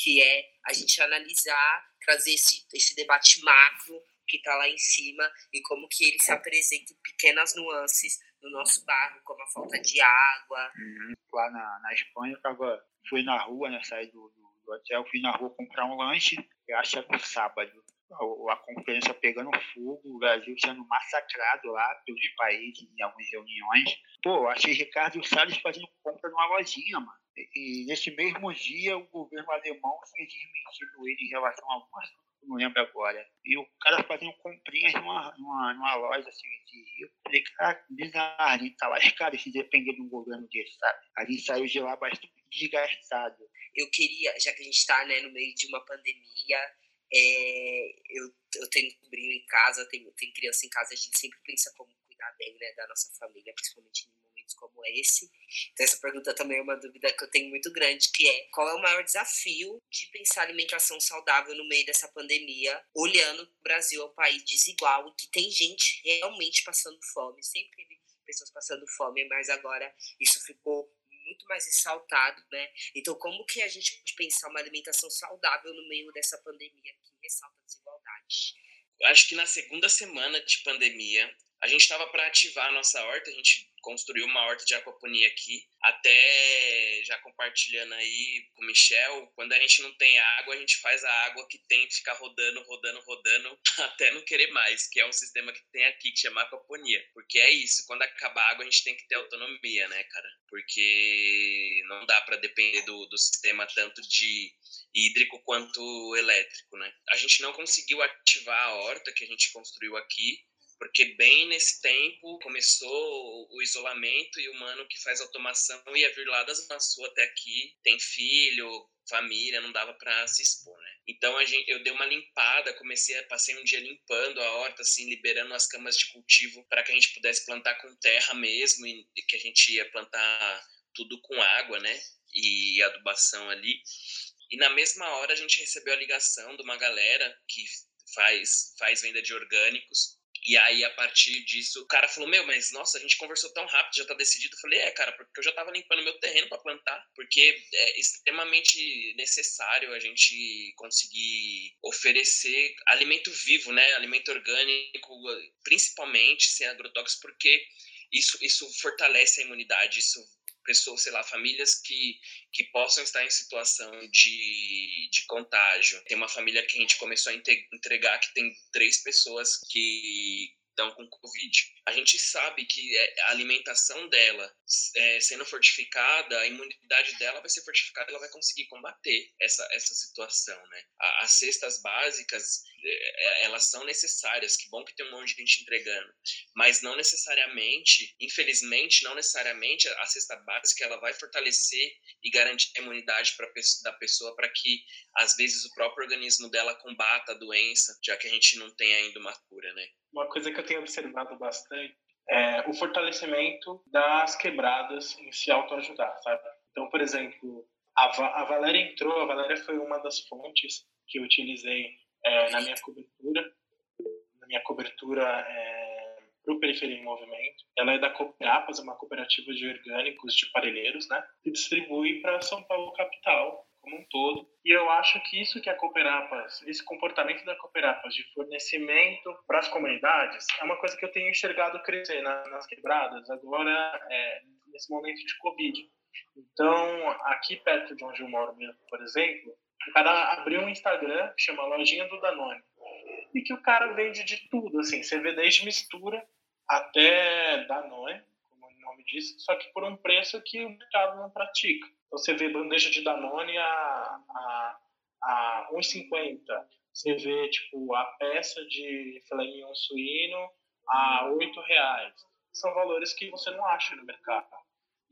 que é a gente analisar, trazer esse, esse debate macro que está lá em cima e como que ele se apresenta em pequenas nuances no nosso bairro, como a falta de água. Uhum. Lá na, na Espanha, eu tava, fui na rua, né, saí do, do, do hotel, fui na rua comprar um lanche, eu acho que era no sábado. A, conferência pegando fogo, o Brasil sendo massacrado lá pelos países em algumas reuniões. Pô, achei Ricardo Salles fazendo compra numa lojinha, mano. E nesse mesmo dia, o governo alemão tinha desmentido ele em relação a algum assunto, não lembro agora. E o cara fazendo comprinhas numa, numa, numa loja assim de. Eu falei, cara, bizarro, a gente tá lascado se depender de um governo desse, sabe? A gente saiu de lá bastante desgastado. Eu queria, já que a gente está né, no meio de uma pandemia, é, eu, eu tenho sobrinho em casa, tenho, tenho criança em casa, a gente sempre pensa como cuidar bem né, da nossa família, principalmente em como esse. Então, essa pergunta também é uma dúvida que eu tenho muito grande, que é qual é o maior desafio de pensar alimentação saudável no meio dessa pandemia, olhando o Brasil é um país desigual e que tem gente realmente passando fome. Sempre teve pessoas passando fome, mas agora isso ficou muito mais ressaltado, né? Então, como que a gente pode pensar uma alimentação saudável no meio dessa pandemia que ressalta a desigualdade? Acho que na segunda semana de pandemia, a gente estava para ativar a nossa horta, a gente construiu uma horta de aquaponia aqui, até já compartilhando aí com o Michel, quando a gente não tem água, a gente faz a água que tem, ficar rodando, rodando, rodando, *laughs* até não querer mais, que é um sistema que tem aqui, que chama aquaponia. Porque é isso, quando acabar a água, a gente tem que ter autonomia, né, cara? Porque não dá para depender do, do sistema tanto de hídrico quanto elétrico, né? A gente não conseguiu ativar a horta que a gente construiu aqui, porque bem nesse tempo começou o isolamento e o mano que faz automação ia vir lá das Maçu até aqui, tem filho, família, não dava para se expor, né? Então a gente, eu dei uma limpada, comecei a passei um dia limpando a horta, assim, liberando as camas de cultivo para que a gente pudesse plantar com terra mesmo e que a gente ia plantar tudo com água, né? E adubação ali. E na mesma hora a gente recebeu a ligação de uma galera que faz faz venda de orgânicos E aí, a partir disso, o cara falou: Meu, mas nossa, a gente conversou tão rápido, já tá decidido. Eu falei: É, cara, porque eu já tava limpando meu terreno para plantar. Porque é extremamente necessário a gente conseguir oferecer alimento vivo, né? Alimento orgânico, principalmente sem agrotóxicos, porque isso, isso fortalece a imunidade, isso pessoas, sei lá, famílias que, que possam estar em situação de, de contágio. Tem uma família que a gente começou a entregar que tem três pessoas que estão com Covid. A gente sabe que é, a alimentação dela é, sendo fortificada, a imunidade dela vai ser fortificada, ela vai conseguir combater essa, essa situação, né? As cestas básicas, é, elas são necessárias, que bom que tem um monte de gente entregando, mas não necessariamente, infelizmente, não necessariamente a cesta básica ela vai fortalecer e garantir a imunidade pra, da pessoa para que, às vezes, o próprio organismo dela combata a doença, já que a gente não tem ainda uma cura, né? Uma coisa que eu tenho observado bastante é o fortalecimento das quebradas em se autoajudar, sabe? Então, por exemplo, a, Va a Valéria entrou, a Valéria foi uma das fontes que eu utilizei é, na minha cobertura, na minha cobertura é, para o Periferia em Movimento. Ela é da Cooperapas, uma cooperativa de orgânicos de parelheiros, né? Que distribui para São Paulo capital como um todo. E eu acho que isso que a Cooperapas, esse comportamento da Cooperapas de fornecimento para as comunidades, é uma coisa que eu tenho enxergado crescer na, nas quebradas agora, é, nesse momento de Covid. Então, aqui perto de onde eu moro mesmo, por exemplo, o cara abriu um Instagram chama Lojinha do Danone. E que o cara vende de tudo, assim, você vê desde mistura até Danone, nome diz, só que por um preço que o mercado não pratica. Então, você vê bandeja de Danone a, a, a 1,50. Você vê, tipo, a peça de filé mignon suíno a 8 reais. São valores que você não acha no mercado.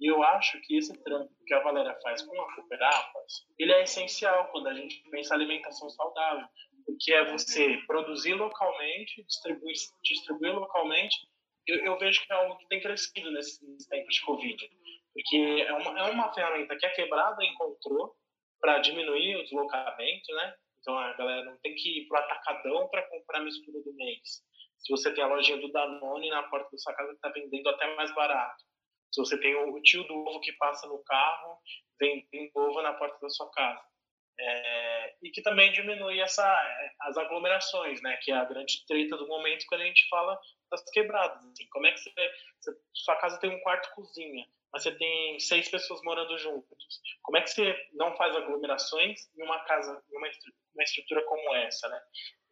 E eu acho que esse trampo que a Valéria faz com a Cooperapas, ele é essencial quando a gente pensa alimentação saudável, porque é você produzir localmente, distribuir, distribuir localmente. Eu, eu vejo que é algo que tem crescido nesse, nesse tempo de Covid porque é uma, é uma ferramenta que a quebrada encontrou para diminuir o deslocamento, né? Então a galera não tem que ir para o atacadão para comprar a mistura do mês. Se você tem a lojinha do Danone na porta da sua casa que está vendendo até mais barato. Se você tem o tio do ovo que passa no carro, vendendo ovo na porta da sua casa. É, e que também diminui essa, as aglomerações, né? Que é a grande treta do momento quando a gente fala das quebradas. Assim, como é que você, você, sua casa tem um quarto cozinha? mas você tem seis pessoas morando juntos. Como é que você não faz aglomerações em uma casa, em uma, uma estrutura como essa, né?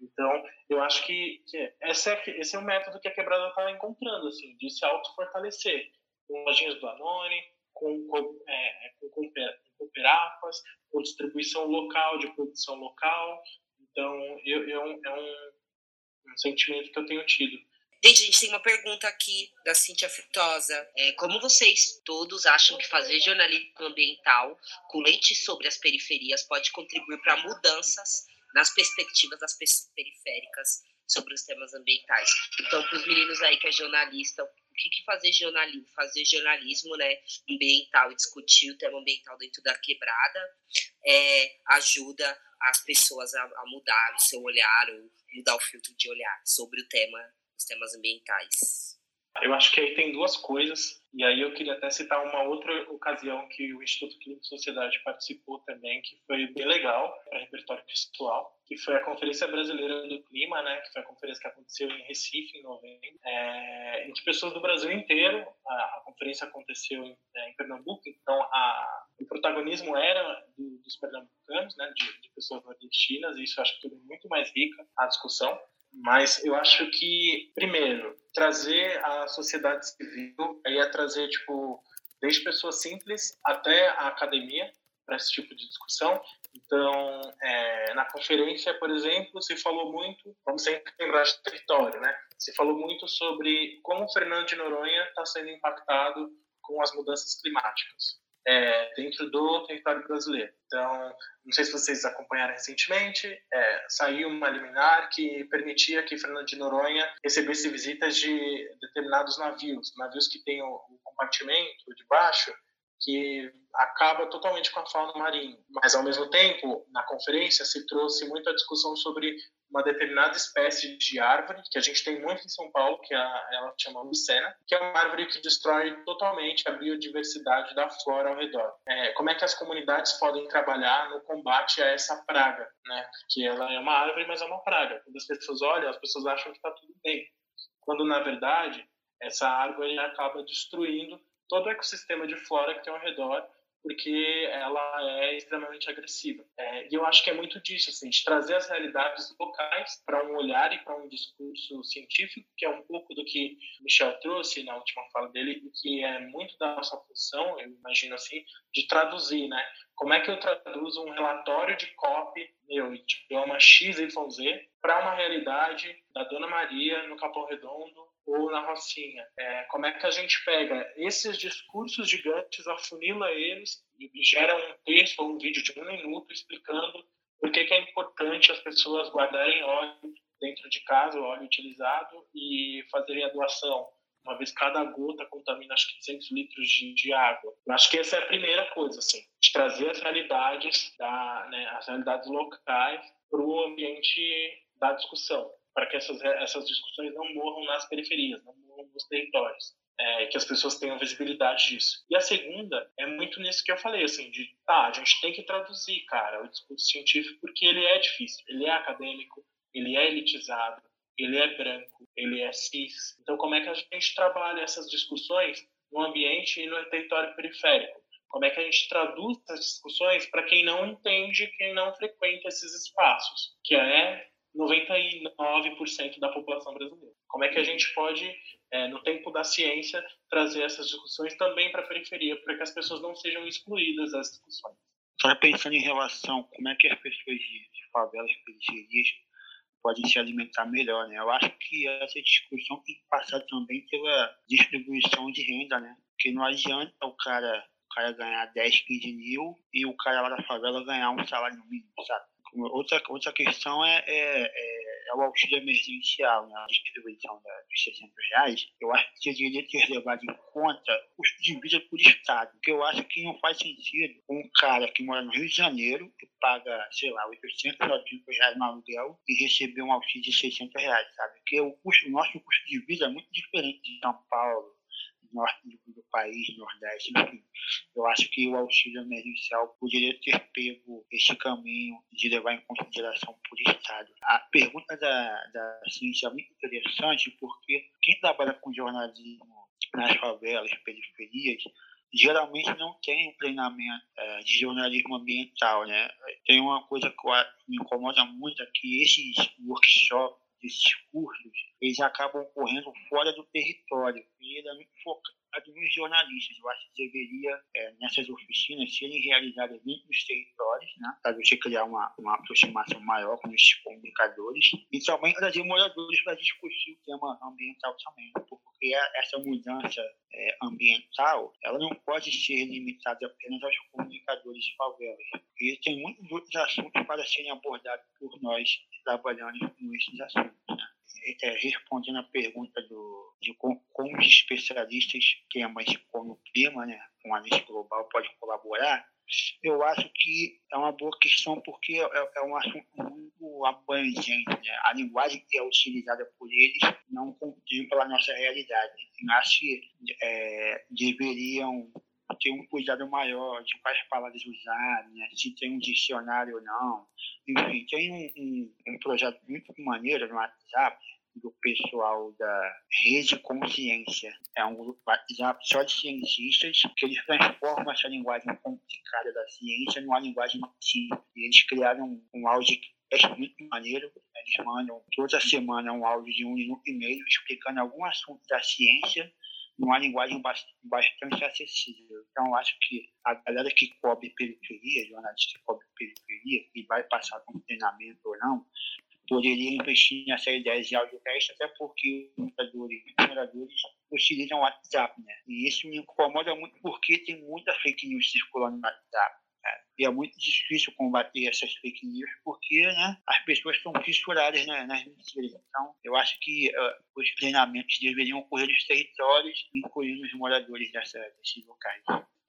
Então, eu acho que, que esse, é, esse é o método que a quebrada está encontrando, assim, de se auto-fortalecer. Com lojinhas do Anone, com, com, é, com, com cooperapas, com distribuição local, de produção local. Então, eu, eu, é um, um sentimento que eu tenho tido Gente, a gente tem uma pergunta aqui da Cíntia Fritosa. É, como vocês todos acham que fazer jornalismo ambiental com lente sobre as periferias pode contribuir para mudanças nas perspectivas das pessoas periféricas sobre os temas ambientais? Então, para os meninos aí que é jornalista, o que, que fazer jornalismo? Fazer jornalismo né, ambiental e discutir o tema ambiental dentro da quebrada é, ajuda as pessoas a, a mudar o seu olhar ou mudar o filtro de olhar sobre o tema os temas ambientais? Eu acho que aí tem duas coisas, e aí eu queria até citar uma outra ocasião que o Instituto Clínico Sociedade participou também, que foi bem legal para repertório textual, que foi a Conferência Brasileira do Clima, né, que foi a conferência que aconteceu em Recife, em novembro, é, em pessoas do Brasil inteiro, a, conferência aconteceu em, é, em, Pernambuco, então a, o protagonismo era do, dos pernambucanos, né, de, de pessoas nordestinas, e isso acho que tornou muito mais rica a discussão. Mas eu acho que, primeiro, trazer a sociedade civil, aí é trazer, tipo, desde pessoas simples até a academia para esse tipo de discussão. Então, é, na conferência, por exemplo, se falou muito, vamos sempre lembrar de território, né? Se falou muito sobre como o Fernando de Noronha está sendo impactado com as mudanças climáticas é, dentro do território brasileiro. Então, não sei se vocês acompanharam recentemente, é, saiu uma liminar que permitia que Fernando de Noronha recebesse visitas de determinados navios, navios que têm o, o compartimento de baixo que acaba totalmente com a fauna marinha. Mas, ao mesmo tempo, na conferência se trouxe muita discussão sobre uma determinada espécie de árvore, que a gente tem muito em São Paulo, que é a, ela chama lucena, que é uma árvore que destrói totalmente a biodiversidade da flora ao redor. É, como é que as comunidades podem trabalhar no combate a essa praga, né? Que ela é uma árvore, mas é uma praga. Quando as pessoas olham, as pessoas acham que está tudo bem, quando na verdade essa árvore acaba destruindo todo o ecossistema de flora que tem ao redor porque ela é extremamente agressiva. É, e eu acho que é muito disso, assim, de trazer as realidades locais para um olhar e para um discurso científico, que é um pouco do que Michel trouxe na última fala dele, e que é muito da nossa função, eu imagino assim, de traduzir, né? Como é que eu traduzo um relatório de COP, meu, idioma XYZ, para uma realidade da Dona Maria no Capão Redondo, ou na Rocinha. É, como é que a gente pega esses discursos gigantes, afunila eles e gera um texto ou um vídeo de um minuto explicando por que, que é importante as pessoas guardarem óleo dentro de casa, óleo utilizado, e fazerem a doação. Uma vez cada gota contamina acho que 200 litros de, de água. Eu acho que essa é a primeira coisa, assim, de trazer as realidades, da, né, as realidades locais para o ambiente da discussão para que essas, essas discussões não morram nas periferias, não morram nos territórios. É, que as pessoas tenham visibilidade disso. E a segunda é muito nisso que eu falei, assim, de tá, a gente tem que traduzir, cara, o discurso científico, porque ele é difícil, ele é acadêmico, ele é elitizado, ele é branco, ele é cis. Então, como é que a gente trabalha essas discussões no ambiente e no território periférico? Como é que a gente traduz essas discussões para quem não entende, quem não frequenta esses espaços, que é 99% da população brasileira. Como é que a gente pode, é, no tempo da ciência, trazer essas discussões também para a periferia, para que as pessoas não sejam excluídas das discussões? Estava pensando em relação como é que as pessoas de, de favelas, periferias, podem se alimentar melhor, né? Eu acho que essa discussão tem que passar também pela distribuição de renda, né? Porque não adianta o cara, o cara ganhar 10, 15 mil e o cara lá da favela ganhar um salário mínimo, sabe? Outra, outra questão é, é, é, é o auxílio emergencial, né? a distribuição da, dos 600 reais. Eu acho que deveria ter levado em conta o custo de vida por Estado, porque eu acho que não faz sentido um cara que mora no Rio de Janeiro, que paga, sei lá, 800, 900 reais no aluguel e receber um auxílio de 600 reais, sabe? Porque o, custo, o nosso custo de vida é muito diferente de São Paulo, norte do país, nordeste, enfim. Eu acho que o auxílio emergencial poderia ter pego esse caminho de levar em consideração por Estado. A pergunta da, da ciência é muito interessante porque quem trabalha com jornalismo nas favelas, periferias, geralmente não tem um treinamento é, de jornalismo ambiental, né? Tem uma coisa que me incomoda muito é que esses workshops esses cursos, eles acabam ocorrendo fora do território. E focado nos jornalistas. Eu acho que deveria, é, nessas oficinas, serem realizadas dentro dos territórios, né, para você criar uma, uma aproximação maior com esses comunicadores e também trazer moradores para discutir o tema ambiental também, porque essa mudança é, ambiental ela não pode ser limitada apenas aos comunicadores de favelas. E tem muitos outros assuntos para serem abordados por nós trabalhando com esses assuntos. É, respondendo a pergunta do, de como, como os especialistas temas como o clima, né, com a lei global, pode colaborar, eu acho que é uma boa questão porque é, é um assunto muito abrangente. Né? A linguagem que é utilizada por eles não contempla a nossa realidade. Acho que é, deveriam ter um cuidado maior de quais palavras usar, né? se tem um dicionário ou não. Enfim, tem um, um, um projeto muito maneiro no WhatsApp do pessoal da Rede Consciência. É um grupo WhatsApp só de cientistas que eles transformam essa linguagem complicada da ciência numa linguagem simples. Eles criaram um, um áudio muito maneiro. Eles mandam toda semana um áudio de um minuto e meio explicando algum assunto da ciência numa linguagem bastante acessível. Então, acho que a galera que cobre periferia, jornalista que cobre periferia, e vai passar com treinamento ou não, poderia investir nessa ideia de audiocast, até porque os moradores, moradores utilizam o WhatsApp, né? E isso me incomoda muito porque tem muita fake news circulando no WhatsApp. E é muito difícil combater essas fake news porque né, as pessoas estão fissuradas né, nas mentiras. Então, eu acho que uh, os treinamentos deveriam ocorrer nos territórios, incluindo os moradores dessa, desses locais.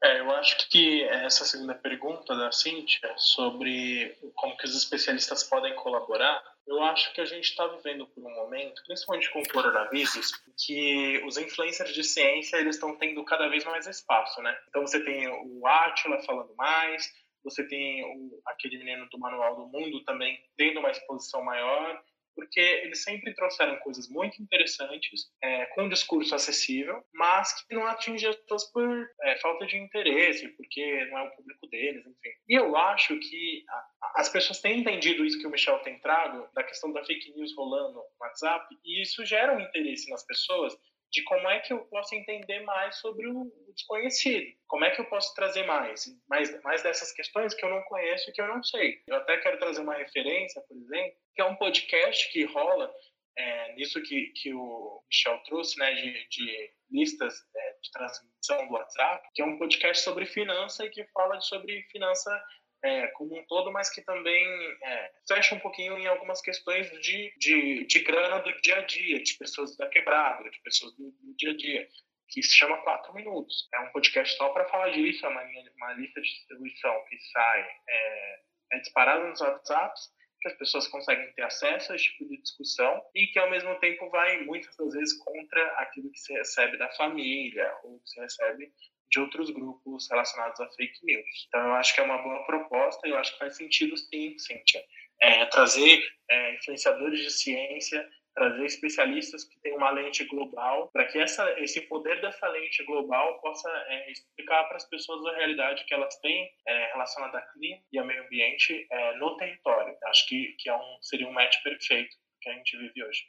É, eu acho que essa segunda pergunta da Cíntia sobre como que os especialistas podem colaborar, eu acho que a gente está vivendo por um momento, principalmente com o coronavírus, que os influencers de ciência eles estão tendo cada vez mais espaço, né? Então você tem o Atila falando mais, você tem o, aquele menino do Manual do Mundo também tendo uma exposição maior, porque eles sempre trouxeram coisas muito interessantes, é, com discurso acessível, mas que não atinge as pessoas por é, falta de interesse, porque não é o público deles, enfim. E eu acho que a, as pessoas têm entendido isso que o Michel tem trago, da questão da fake news rolando no WhatsApp, e isso gera um interesse nas pessoas de como é que eu posso entender mais sobre o desconhecido. Como é que eu posso trazer mais, mais, mais dessas questões que eu não conheço e que eu não sei. Eu até quero trazer uma referência, por exemplo, que é um podcast que rola é, nisso que, que o Michel trouxe, né, de, de listas é, de transmissão do WhatsApp, que é um podcast sobre finança e que fala sobre finança é, como um todo, mas que também é, fecha um pouquinho em algumas questões de, de, de grana do dia a dia, de pessoas da quebrada, de pessoas do, do dia a dia, que se chama Quatro Minutos. É um podcast só para falar disso, é uma, uma lista de distribuição que sai, é, é disparada nos WhatsApps, que as pessoas conseguem ter acesso a esse tipo de discussão e que ao mesmo tempo vai muitas das vezes contra aquilo que se recebe da família ou que se recebe de outros grupos relacionados a fake news. Então, eu acho que é uma boa proposta e eu acho que faz sentido sim, Cíntia, é, trazer é, influenciadores de ciência, trazer especialistas que têm uma lente global, para que essa, esse poder dessa lente global possa é, explicar para as pessoas a realidade que elas têm é, relacionada a clima e ao meio ambiente é, no território. Acho que, que é um, seria um match perfeito que a gente vive hoje.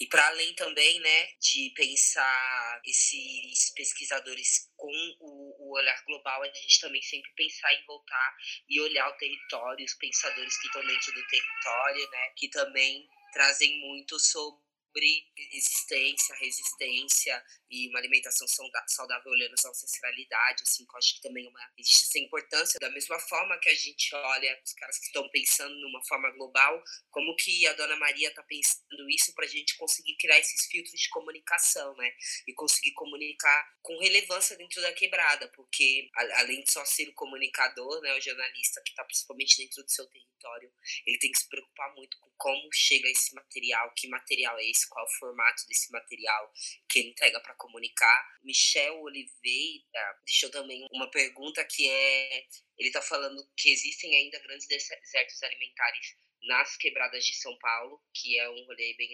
E para além também, né, de pensar esses pesquisadores com o, o, olhar global, a gente também sempre pensar em voltar e olhar o território, os pensadores que estão dentro do território, né, que também trazem muito sobre sobre existência, resistência e uma alimentação saudável olhando essa ancestralidade, assim, que eu acho que também é uma, existe essa importância, da mesma forma que a gente olha os caras que estão pensando numa forma global, como que a Dona Maria está pensando isso para a gente conseguir criar esses filtros de comunicação, né, e conseguir comunicar com relevância dentro da quebrada, porque além de só ser o comunicador, né, o jornalista que está principalmente dentro do seu território, ele tem que se preocupar muito com como chega esse material, que material é esse, qual o formato desse material que ele entrega para comunicar. Michel Oliveira deixou também uma pergunta que é, ele está falando que existem ainda grandes desertos alimentares nas quebradas de São Paulo, que é um rolê bem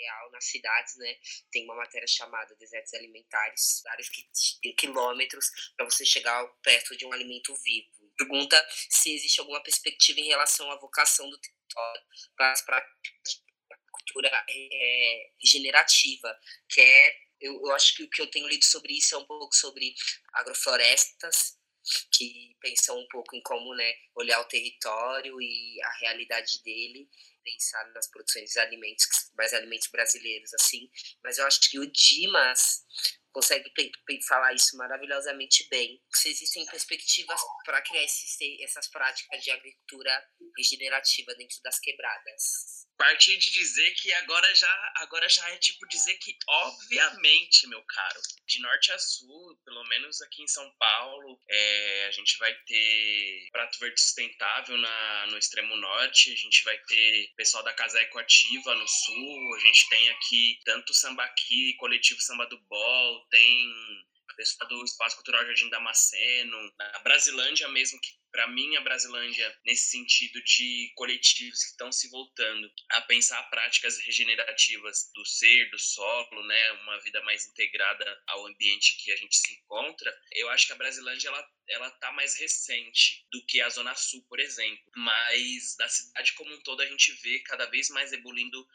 real nas cidades, né? Tem uma matéria chamada Desertos Alimentares, vários quilômetros para você chegar perto de um alimento vivo. Pergunta se existe alguma perspectiva em relação à vocação do território para as práticas cultura é, regenerativa, que é, eu, eu acho que o que eu tenho lido sobre isso é um pouco sobre agroflorestas, que pensam um pouco em como né, olhar o território e a realidade dele, pensar nas produções de alimentos, mais alimentos brasileiros, assim. Mas eu acho que o Dimas consegue falar isso maravilhosamente bem. Se existem perspectivas para criar essas práticas de agricultura regenerativa dentro das quebradas partir de dizer que agora já, agora já é tipo dizer que, obviamente, meu caro, de norte a sul, pelo menos aqui em São Paulo, é, a gente vai ter prato verde sustentável na, no extremo norte, a gente vai ter pessoal da Casa Ecoativa no sul, a gente tem aqui tanto Sambaqui, coletivo Samba do Bol, tem pessoal do Espaço Cultural Jardim Damasceno, na Brasilândia mesmo, que para mim a Brasilândia, nesse sentido de coletivos que estão se voltando a pensar práticas regenerativas do ser, do solo, né, uma vida mais integrada ao ambiente que a gente se encontra, eu acho que a Brasilândia ela ela tá mais recente do que a Zona Sul, por exemplo, mas da cidade como um todo a gente vê cada vez mais ebulindo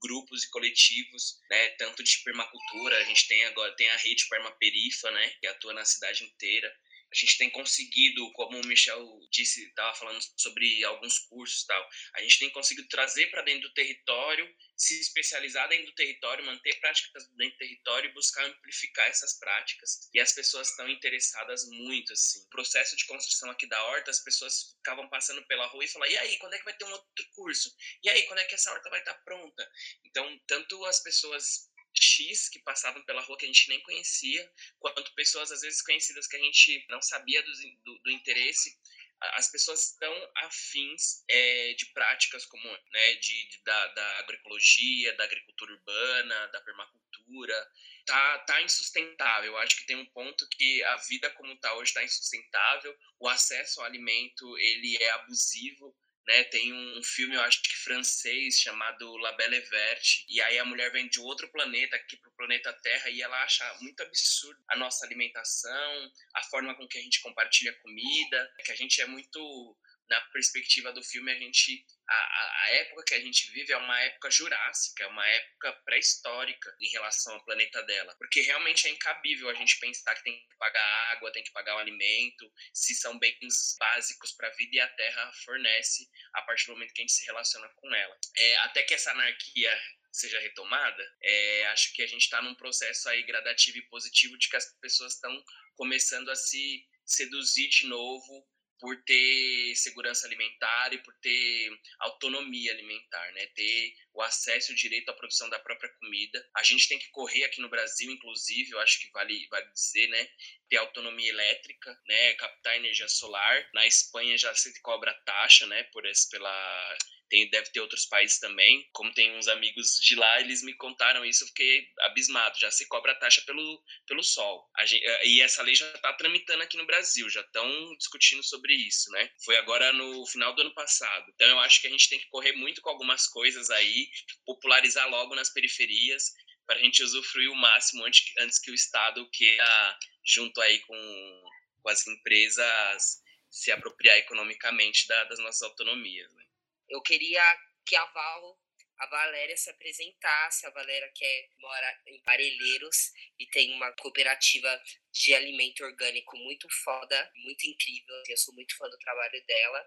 grupos e coletivos, né, tanto de permacultura, a gente tem agora tem a rede Permaperifa, né, que atua na cidade inteira a gente tem conseguido, como o Michel disse, estava falando sobre alguns cursos tal, a gente tem conseguido trazer para dentro do território, se especializar dentro do território, manter práticas dentro do território e buscar amplificar essas práticas. E as pessoas estão interessadas muito, assim. O processo de construção aqui da horta, as pessoas ficavam passando pela rua e falavam, e aí, quando é que vai ter um outro curso? E aí, quando é que essa horta vai estar pronta? Então, tanto as pessoas X que passavam pela rua que a gente nem conhecia, quanto pessoas às vezes conhecidas que a gente não sabia do, do, do interesse as pessoas estão afins é, de práticas como né, de, de da, da, agroecologia, da agricultura urbana, da permacultura. Tá, tá insustentável. Acho que tem um ponto que a vida como está hoje está insustentável. O acesso ao alimento ele é abusivo né? Tem um filme, eu acho que francês, chamado La Belle et Verte, e aí a mulher vem de outro planeta aqui pro planeta Terra e ela acha muito absurdo a nossa alimentação, a forma com que a gente compartilha comida, que a gente é muito na perspectiva do filme, a gente a, a, época que a gente vive é uma época jurássica, é uma época pré-histórica em relação ao planeta dela. Porque realmente é incabível a gente pensar que tem que pagar água, tem que pagar o alimento, se são bens básicos para a vida e a Terra fornece a partir do momento que a gente se relaciona com ela. É, até que essa anarquia seja retomada, é, acho que a gente está num processo aí gradativo e positivo de que as pessoas estão começando a se seduzir de novo por ter segurança alimentar e por ter autonomia alimentar, né? Ter o acesso e o direito à produção da própria comida. A gente tem que correr aqui no Brasil, inclusive, eu acho que vale, vale dizer, né? Ter autonomia elétrica, né? Captar energia solar. Na Espanha já se cobra taxa, né? Por esse, pela tem, deve ter outros países também. Como tem uns amigos de lá, eles me contaram isso, eu fiquei abismado. Já se cobra taxa pelo, pelo sol. Gente, eh, e essa lei já está tramitando aqui no Brasil, já estão discutindo sobre isso, né? Foi agora no final do ano passado. Então eu acho que a gente tem que correr muito com algumas coisas aí, popularizar logo nas periferias, para a gente usufruir o máximo antes, antes que o Estado queira, junto aí com, com as empresas, se apropriar economicamente da, das nossas autonomias. Né? Eu queria que a Val, a Valéria se apresentasse. A Valéria que é, mora em Parelheiros e tem uma cooperativa de alimento orgânico muito foda, muito incrível. Eu sou muito fã do trabalho dela.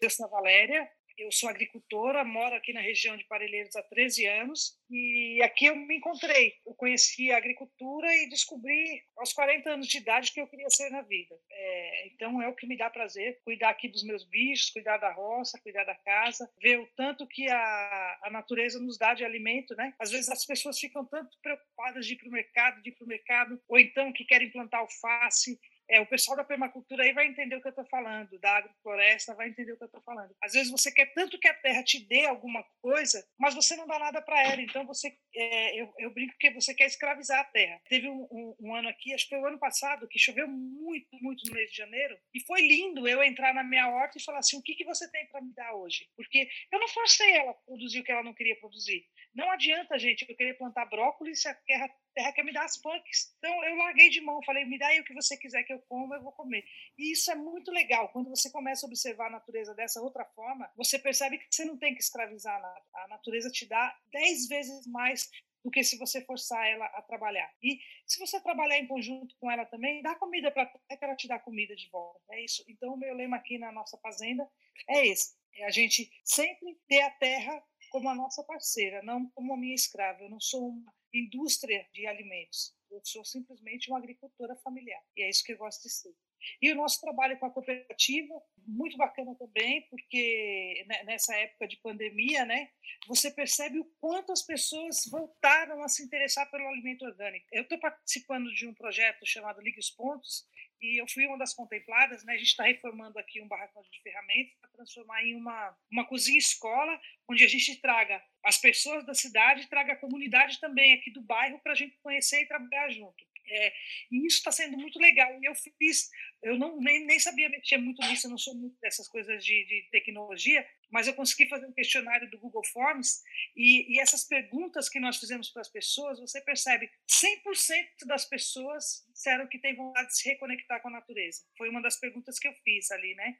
Eu sou a Valéria, eu sou agricultora, moro aqui na região de Parelheiros há 13 anos e aqui eu me encontrei. Eu conheci a agricultura e descobri aos 40 anos de idade que eu queria ser na vida. É, então é o que me dá prazer cuidar aqui dos meus bichos, cuidar da roça, cuidar da casa, ver o tanto que a, a natureza nos dá de alimento, né? Às vezes as pessoas ficam tanto preocupadas de ir para o mercado, de ir para o mercado, ou então que querem plantar alface é, o pessoal da permacultura aí vai entender o que eu estou falando, da agrofloresta vai entender o que eu estou falando. Às vezes você quer tanto que a terra te dê alguma coisa, mas você não dá nada para ela. Então você, é, eu, eu, brinco que você quer escravizar a terra. Teve um, um, um, ano aqui, acho que foi o ano passado, que choveu muito, muito no mês de janeiro, e foi lindo eu entrar na minha horta e falar assim: o que, que você tem para me dar hoje? Porque eu não forcei ela a produzir o que ela não queria produzir. Não adianta, gente, eu querer plantar brócolis se a terra terra quer me dar as punks. Então eu larguei de mão, falei, me dá aí o que você quiser que eu coma, eu vou comer. E isso é muito legal. Quando você começa a observar a natureza dessa outra forma, você percebe que você não tem que escravizar nada. A natureza te dá dez vezes mais do que se você forçar ela a trabalhar. E se você trabalhar em conjunto com ela também, dá comida para ela que ela te dá comida de volta. É isso. Então o meu lema aqui na nossa fazenda é esse: é a gente sempre ter a terra como a nossa parceira, não como a minha escrava. Eu não sou uma indústria de alimentos. Eu sou simplesmente uma agricultora familiar. E é isso que eu gosto de ser. E o nosso trabalho com a cooperativa, muito bacana também, porque nessa época de pandemia, né, você percebe o quanto as pessoas voltaram a se interessar pelo alimento orgânico. Eu estou participando de um projeto chamado Ligue os Pontos, e eu fui uma das contempladas, né? A gente está reformando aqui um barracão de ferramentas para transformar em uma, uma cozinha escola, onde a gente traga as pessoas da cidade, traga a comunidade também aqui do bairro para a gente conhecer e trabalhar junto. É, e isso está sendo muito legal. E eu fiz, eu não, nem, nem sabia mexer muito nisso, eu não sou muito dessas coisas de, de tecnologia, mas eu consegui fazer um questionário do Google Forms e, e essas perguntas que nós fizemos para as pessoas, você percebe 100% das pessoas disseram que tem vontade de se reconectar com a natureza. Foi uma das perguntas que eu fiz ali, né?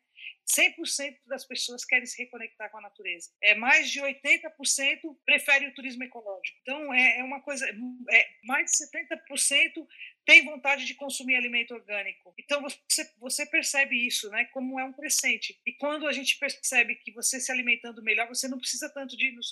100% das pessoas querem se reconectar com a natureza. É mais de 80% preferem o turismo ecológico. Então é, é uma coisa, é mais de 70% tem vontade de consumir alimento orgânico. Então você, você percebe isso, né? Como é um crescente. E quando a gente percebe que você se alimentando melhor, você não precisa tanto de ir no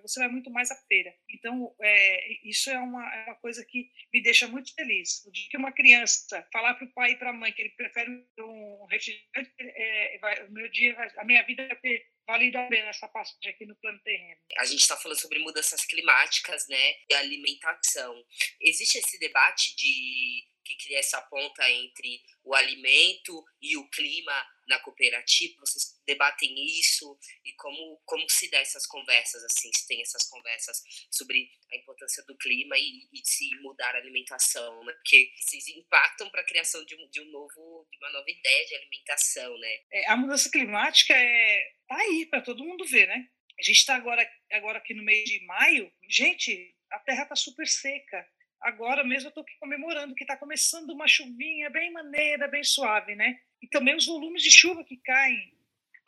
você vai muito mais à feira. Então é, isso é uma, é uma coisa que me deixa muito feliz. O dia que uma criança falar para o pai e para a mãe que ele prefere um refrigerante, é, vai, meu dia, a minha vida vai ter valido a pena essa passagem aqui no plano terreno. A gente está falando sobre mudanças climáticas, né, e alimentação. Existe esse debate de que cria essa ponta entre o alimento e o clima na cooperativa? Vocês debatem isso e como como se dá essas conversas assim? Se tem essas conversas sobre a importância do clima e, e de se mudar a alimentação, né? Porque vocês impactam para a criação de um, de um novo de uma nova ideia de alimentação, né? É, a mudança climática é tá aí para todo mundo ver, né? A gente está agora agora aqui no mês de maio, gente, a terra está super seca agora mesmo eu estou aqui comemorando que está começando uma chuvinha bem maneira, bem suave, né? E também os volumes de chuva que caem,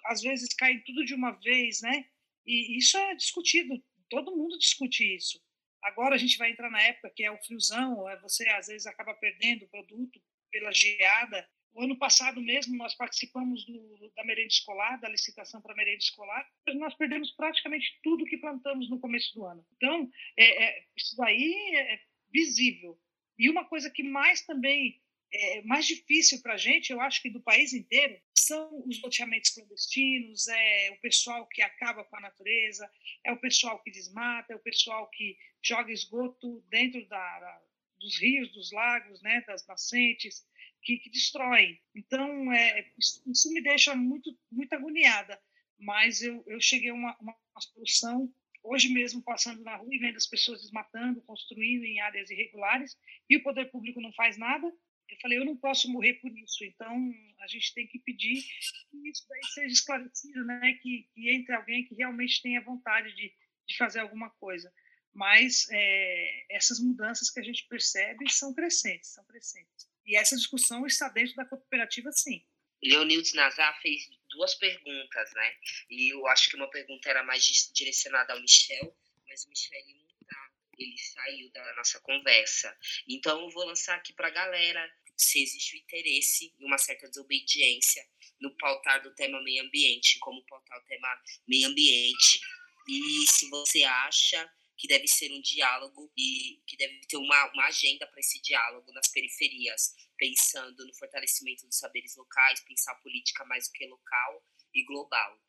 às vezes caem tudo de uma vez, né? E isso é discutido, todo mundo discute isso. Agora a gente vai entrar na época que é o friozão, é você às vezes acaba perdendo o produto pela geada. O ano passado mesmo nós participamos do, da merenda escolar, da licitação para merenda escolar, nós perdemos praticamente tudo que plantamos no começo do ano. Então, é, é, isso daí é, visível. E uma coisa que mais também é mais difícil para a gente, eu acho que do país inteiro, são os loteamentos clandestinos, é o pessoal que acaba com a natureza, é o pessoal que desmata, é o pessoal que joga esgoto dentro da, da, dos rios, dos lagos, né, das nascentes, que, que destrói. Então, é, isso me deixa muito, muito agoniada, mas eu, eu cheguei a uma, uma solução hoje mesmo passando na rua e vendo as pessoas desmatando, construindo em áreas irregulares, e o poder público não faz nada. Eu falei, eu não posso morrer por isso, então a gente tem que pedir que isso daí seja esclarecido, né? que, que entre alguém que realmente tenha vontade de, de fazer alguma coisa. Mas é, essas mudanças que a gente percebe são crescentes, são crescentes. E essa discussão está dentro da cooperativa, sim. Leonildes Nazar fez duas perguntas, né? E eu acho que uma pergunta era mais direcionada ao Michel, mas o Michel não tá. Ele saiu da nossa conversa. Então eu vou lançar aqui para a galera se existe o interesse em uma certa desobediência no pautar do tema meio ambiente, como pautar o tema meio ambiente. E se você acha que deve ser um diálogo e que deve ter uma, uma agenda para esse diálogo nas periferias, pensando no fortalecimento dos saberes locais, pensar política mais do que local e global.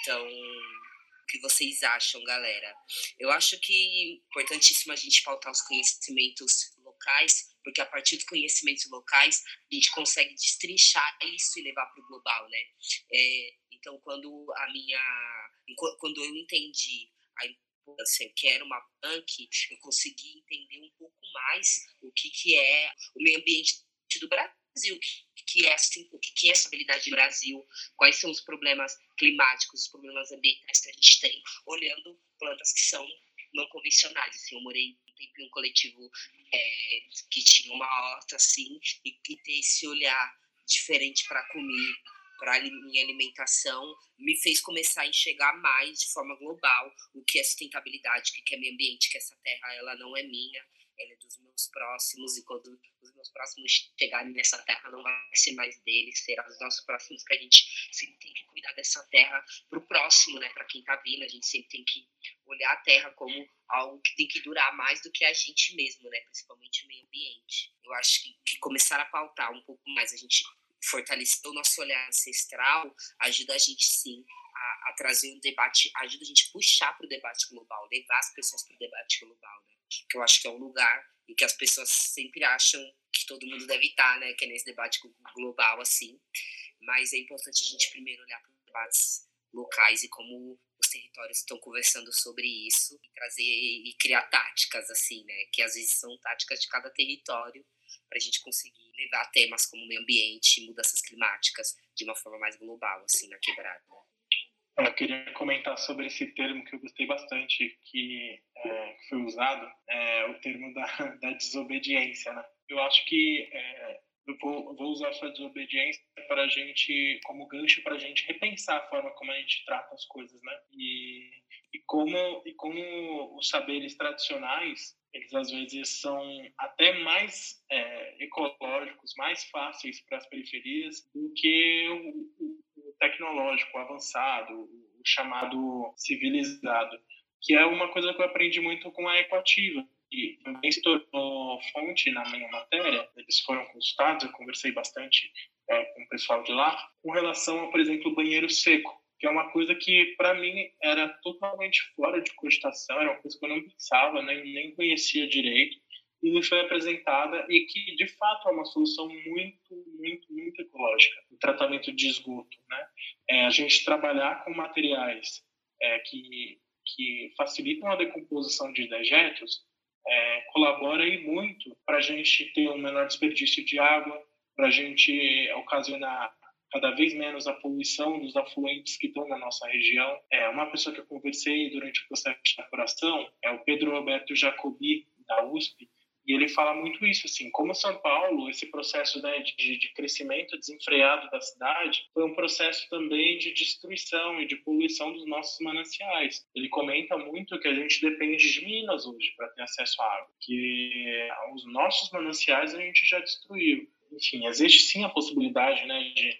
Então, o que vocês acham, galera? Eu acho que é importantíssimo a gente pautar os conhecimentos locais, porque a partir dos conhecimentos locais a gente consegue destrinchar isso e levar para o global, né? É, então, quando a minha, quando eu entendi a importância, eu quero uma punk, eu consegui entender um pouco mais o que que é o meio ambiente do Brasil, que é, assim, o que é estabilidade do Brasil, quais são os problemas climáticos, os problemas ambientais que a gente tem, olhando plantas que são não convencionais. Assim, eu morei um tempo em um coletivo é, que tinha uma horta assim, e, e ter esse olhar diferente para comer, para minha alimentação, me fez começar a enxergar mais de forma global o que é sustentabilidade, o que é meio ambiente, que essa terra ela não é minha, é dos meus próximos, e quando os meus próximos chegarem nessa terra, não vai ser mais deles, será os nossos próximos, que a gente sempre tem que cuidar dessa terra para o próximo, né, para quem está vindo, a gente sempre tem que olhar a terra como algo que tem que durar mais do que a gente mesmo, né, principalmente o meio ambiente. Eu acho que, que começar a pautar um pouco mais, a gente fortalecer o nosso olhar ancestral, ajuda a gente sim a, trazer um debate, ajuda a gente a puxar para o debate global, levar as pessoas para o debate global, né? que eu acho que é um lugar em que as pessoas sempre acham que todo mundo deve estar, né? Que é nesse debate global, assim. Mas é importante a gente primeiro olhar para os debates locais e como os territórios estão conversando sobre isso e trazer e criar táticas, assim, né? Que às vezes são táticas de cada território para a gente conseguir levar temas como meio ambiente, mudanças climáticas de uma forma mais global, assim, na quebrada. Eu queria comentar sobre esse termo que eu gostei bastante, que, é, que foi usado, é, o termo da, *laughs* da desobediência. Né? Eu acho que é, eu vou, vou, usar essa desobediência para a gente, como gancho para a gente repensar a forma como a gente trata as coisas, né? E, e como e como os saberes tradicionais eles às vezes são até mais é, ecológicos, mais fáceis para as periferias do que o, tecnológico avançado, o chamado civilizado, que é uma coisa que eu aprendi muito com a Equativa, e também se tornou fonte na minha matéria. Eles foram consultados, eu conversei bastante é, com o pessoal de lá, com relação a, por exemplo, banheiro seco, que é uma coisa que, para mim, era totalmente fora de cogitação, era uma coisa que eu não pensava, nem, nem conhecia direito, e me foi apresentada e que, de fato, é uma solução muito, muito, muito ecológica, o tratamento de esgoto. Né? É, a gente trabalhar com materiais é, que, que facilitam a decomposição de dejetos é, colabora aí muito para a gente ter um menor desperdício de água, para a gente ocasionar cada vez menos a poluição dos afluentes que estão na nossa região. É uma pessoa que eu conversei durante o processo de apuração é o Pedro Roberto Jacobi da USP e ele fala muito isso, assim, como São Paulo, esse processo né, de, de crescimento desenfreado da cidade foi um processo também de destruição e de poluição dos nossos mananciais. Ele comenta muito que a gente depende de Minas hoje para ter acesso à água, que os nossos mananciais a gente já destruiu. Enfim, existe sim a possibilidade né, de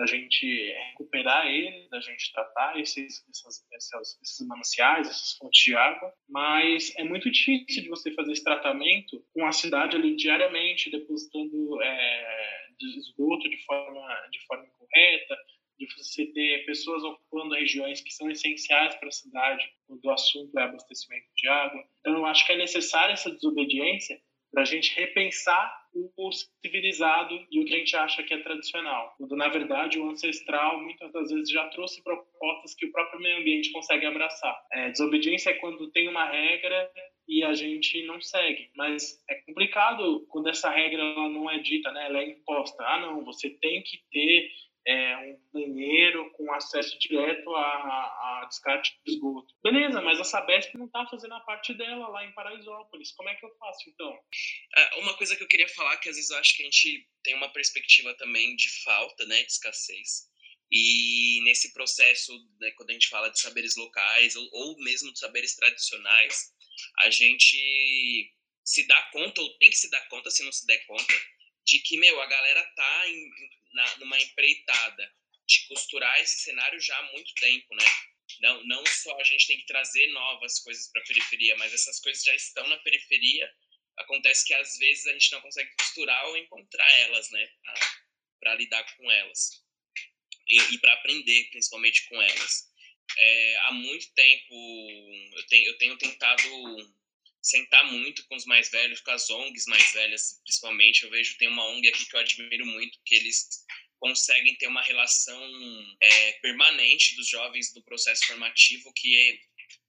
da gente recuperar ele, da gente tratar esses, essas, essas, esses mananciais, essas fontes de água, mas é muito difícil de você fazer esse tratamento com a cidade ali diariamente, depositando é, esgoto de forma, de forma correta, de você ter pessoas ocupando regiões que são essenciais para a cidade, quando o assunto é abastecimento de água. Então, eu acho que é necessária essa desobediência para a gente repensar o civilizado e o que a gente acha que é tradicional. Quando, na verdade, o ancestral muitas das vezes já trouxe propostas que o próprio meio ambiente consegue abraçar. É, desobediência é quando tem uma regra e a gente não segue. Mas é complicado quando essa regra não é dita, né? ela é imposta. Ah, não, você tem que ter é, um banheiro com acesso direto a, a, descarte de esgoto. Beleza, mas a Sabesp não está fazendo a parte dela lá em Paraisópolis. Como é que eu faço, então? É, uma coisa que eu queria falar, que às vezes eu acho que a gente tem uma perspectiva também de falta, né, de escassez. E nesse processo, né, quando a gente fala de saberes locais ou, ou mesmo de saberes tradicionais, a gente se dá conta, ou tem que se dar conta, se não se der conta, de que, meu, a galera tá em, na, numa empreitada de costurar esse cenário já há muito tempo, né? Não, não só a gente tem que trazer novas coisas para a periferia, mas essas coisas já estão na periferia. Acontece que às vezes a gente não consegue costurar ou encontrar elas, né? Para lidar com elas. E, e para aprender, principalmente, com elas. É, há muito tempo eu tenho, eu tenho tentado sentar muito com os mais velhos, com as ONGs mais velhas, principalmente. Eu vejo tem uma ONG aqui que eu admiro muito, que eles conseguem ter uma relação é, permanente dos jovens do processo formativo, que é,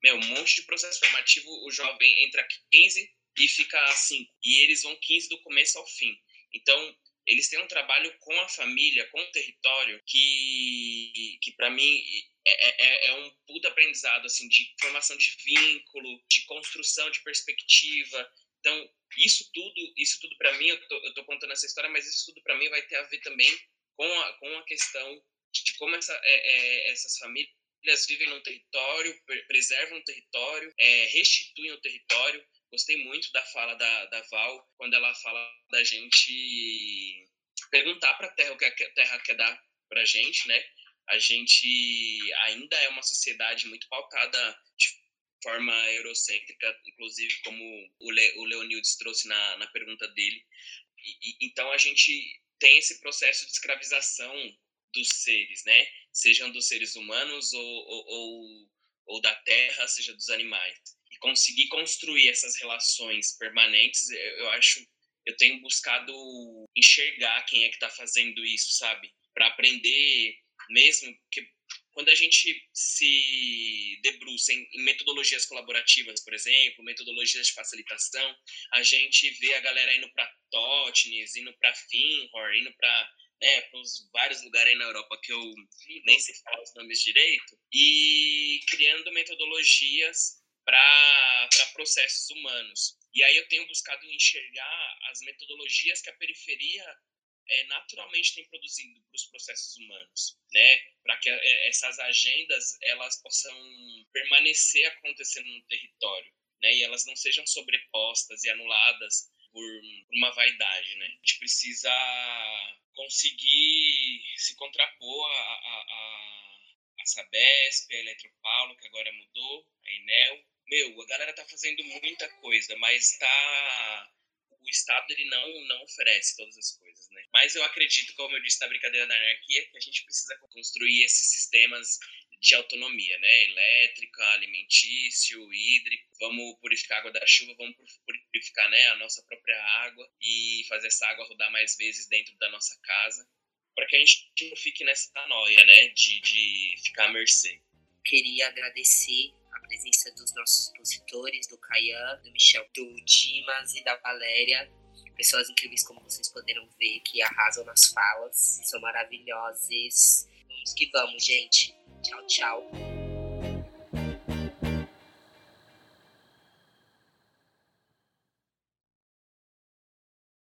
meu, um monte de processo formativo, o jovem entra 15 e fica 5, e eles vão 15 do começo ao fim. Então, eles têm um trabalho com a família, com o território, que, que para mim é, é, é, é, um puta aprendizado, assim, de formação de vínculo, de construção de perspectiva. Então, isso tudo, isso tudo para mim, eu tô, eu tô, contando essa história, mas isso tudo para mim vai ter a ver também com a, com a questão de como essa, é, é essas famílias vivem no território, preservam o território, é, restituem o território. Gostei muito da fala da, da Val, quando ela fala da gente perguntar para a Terra o que a Terra quer dar para a gente, né? a gente ainda é uma sociedade muito pautada de forma eurocêntrica, inclusive como o, Le, o Leonildes trouxe na, na pergunta dele. E, e, então a gente tem esse processo de escravização dos seres, né? Sejam dos seres humanos ou, ou, ou, ou da terra, seja dos animais. Conseguir construir essas relações permanentes, eu, acho, eu tenho buscado enxergar quem é que está fazendo isso, sabe? Para aprender mesmo, porque quando a gente se debruça em, metodologias colaborativas, por exemplo, metodologias de facilitação, a gente vê a galera indo para Totnes, indo para Finhor, indo para né, os vários lugares na Europa que eu nem sei falar os nomes direito, e criando metodologias para processos humanos. E aí eu tenho buscado enxergar as metodologias que a periferia é, naturalmente tem produzido para os processos humanos, né? Para que é, essas agendas elas possam permanecer acontecendo no território, né? E elas não sejam sobrepostas e anuladas por uma vaidade, né? A gente precisa conseguir se contrapor a, a, a, a Sabesp, a Eletropaulo, que agora mudou, a Enel. Meu, a galera tá fazendo muita coisa, mas tá o Estado ele não, não oferece todas as coisas, né? Mas eu acredito, como eu disse na brincadeira da anarquia, que a gente precisa construir esses sistemas de autonomia, né? Elétrica, alimentício, hídrico. Vamos purificar a água da chuva, vamos purificar né, a nossa própria água e fazer essa água rodar mais vezes dentro da nossa casa, para que a gente não fique nessa noia, né? De, de ficar à mercê. Queria agradecer a presença dos nossos expositores, do Caian, do Michel, do Dimas e da Valéria. Pessoas incríveis, como vocês poderam ver, que arrasam nas falas, são maravilhosas. Vamos que vamos, gente. Tchau, tchau.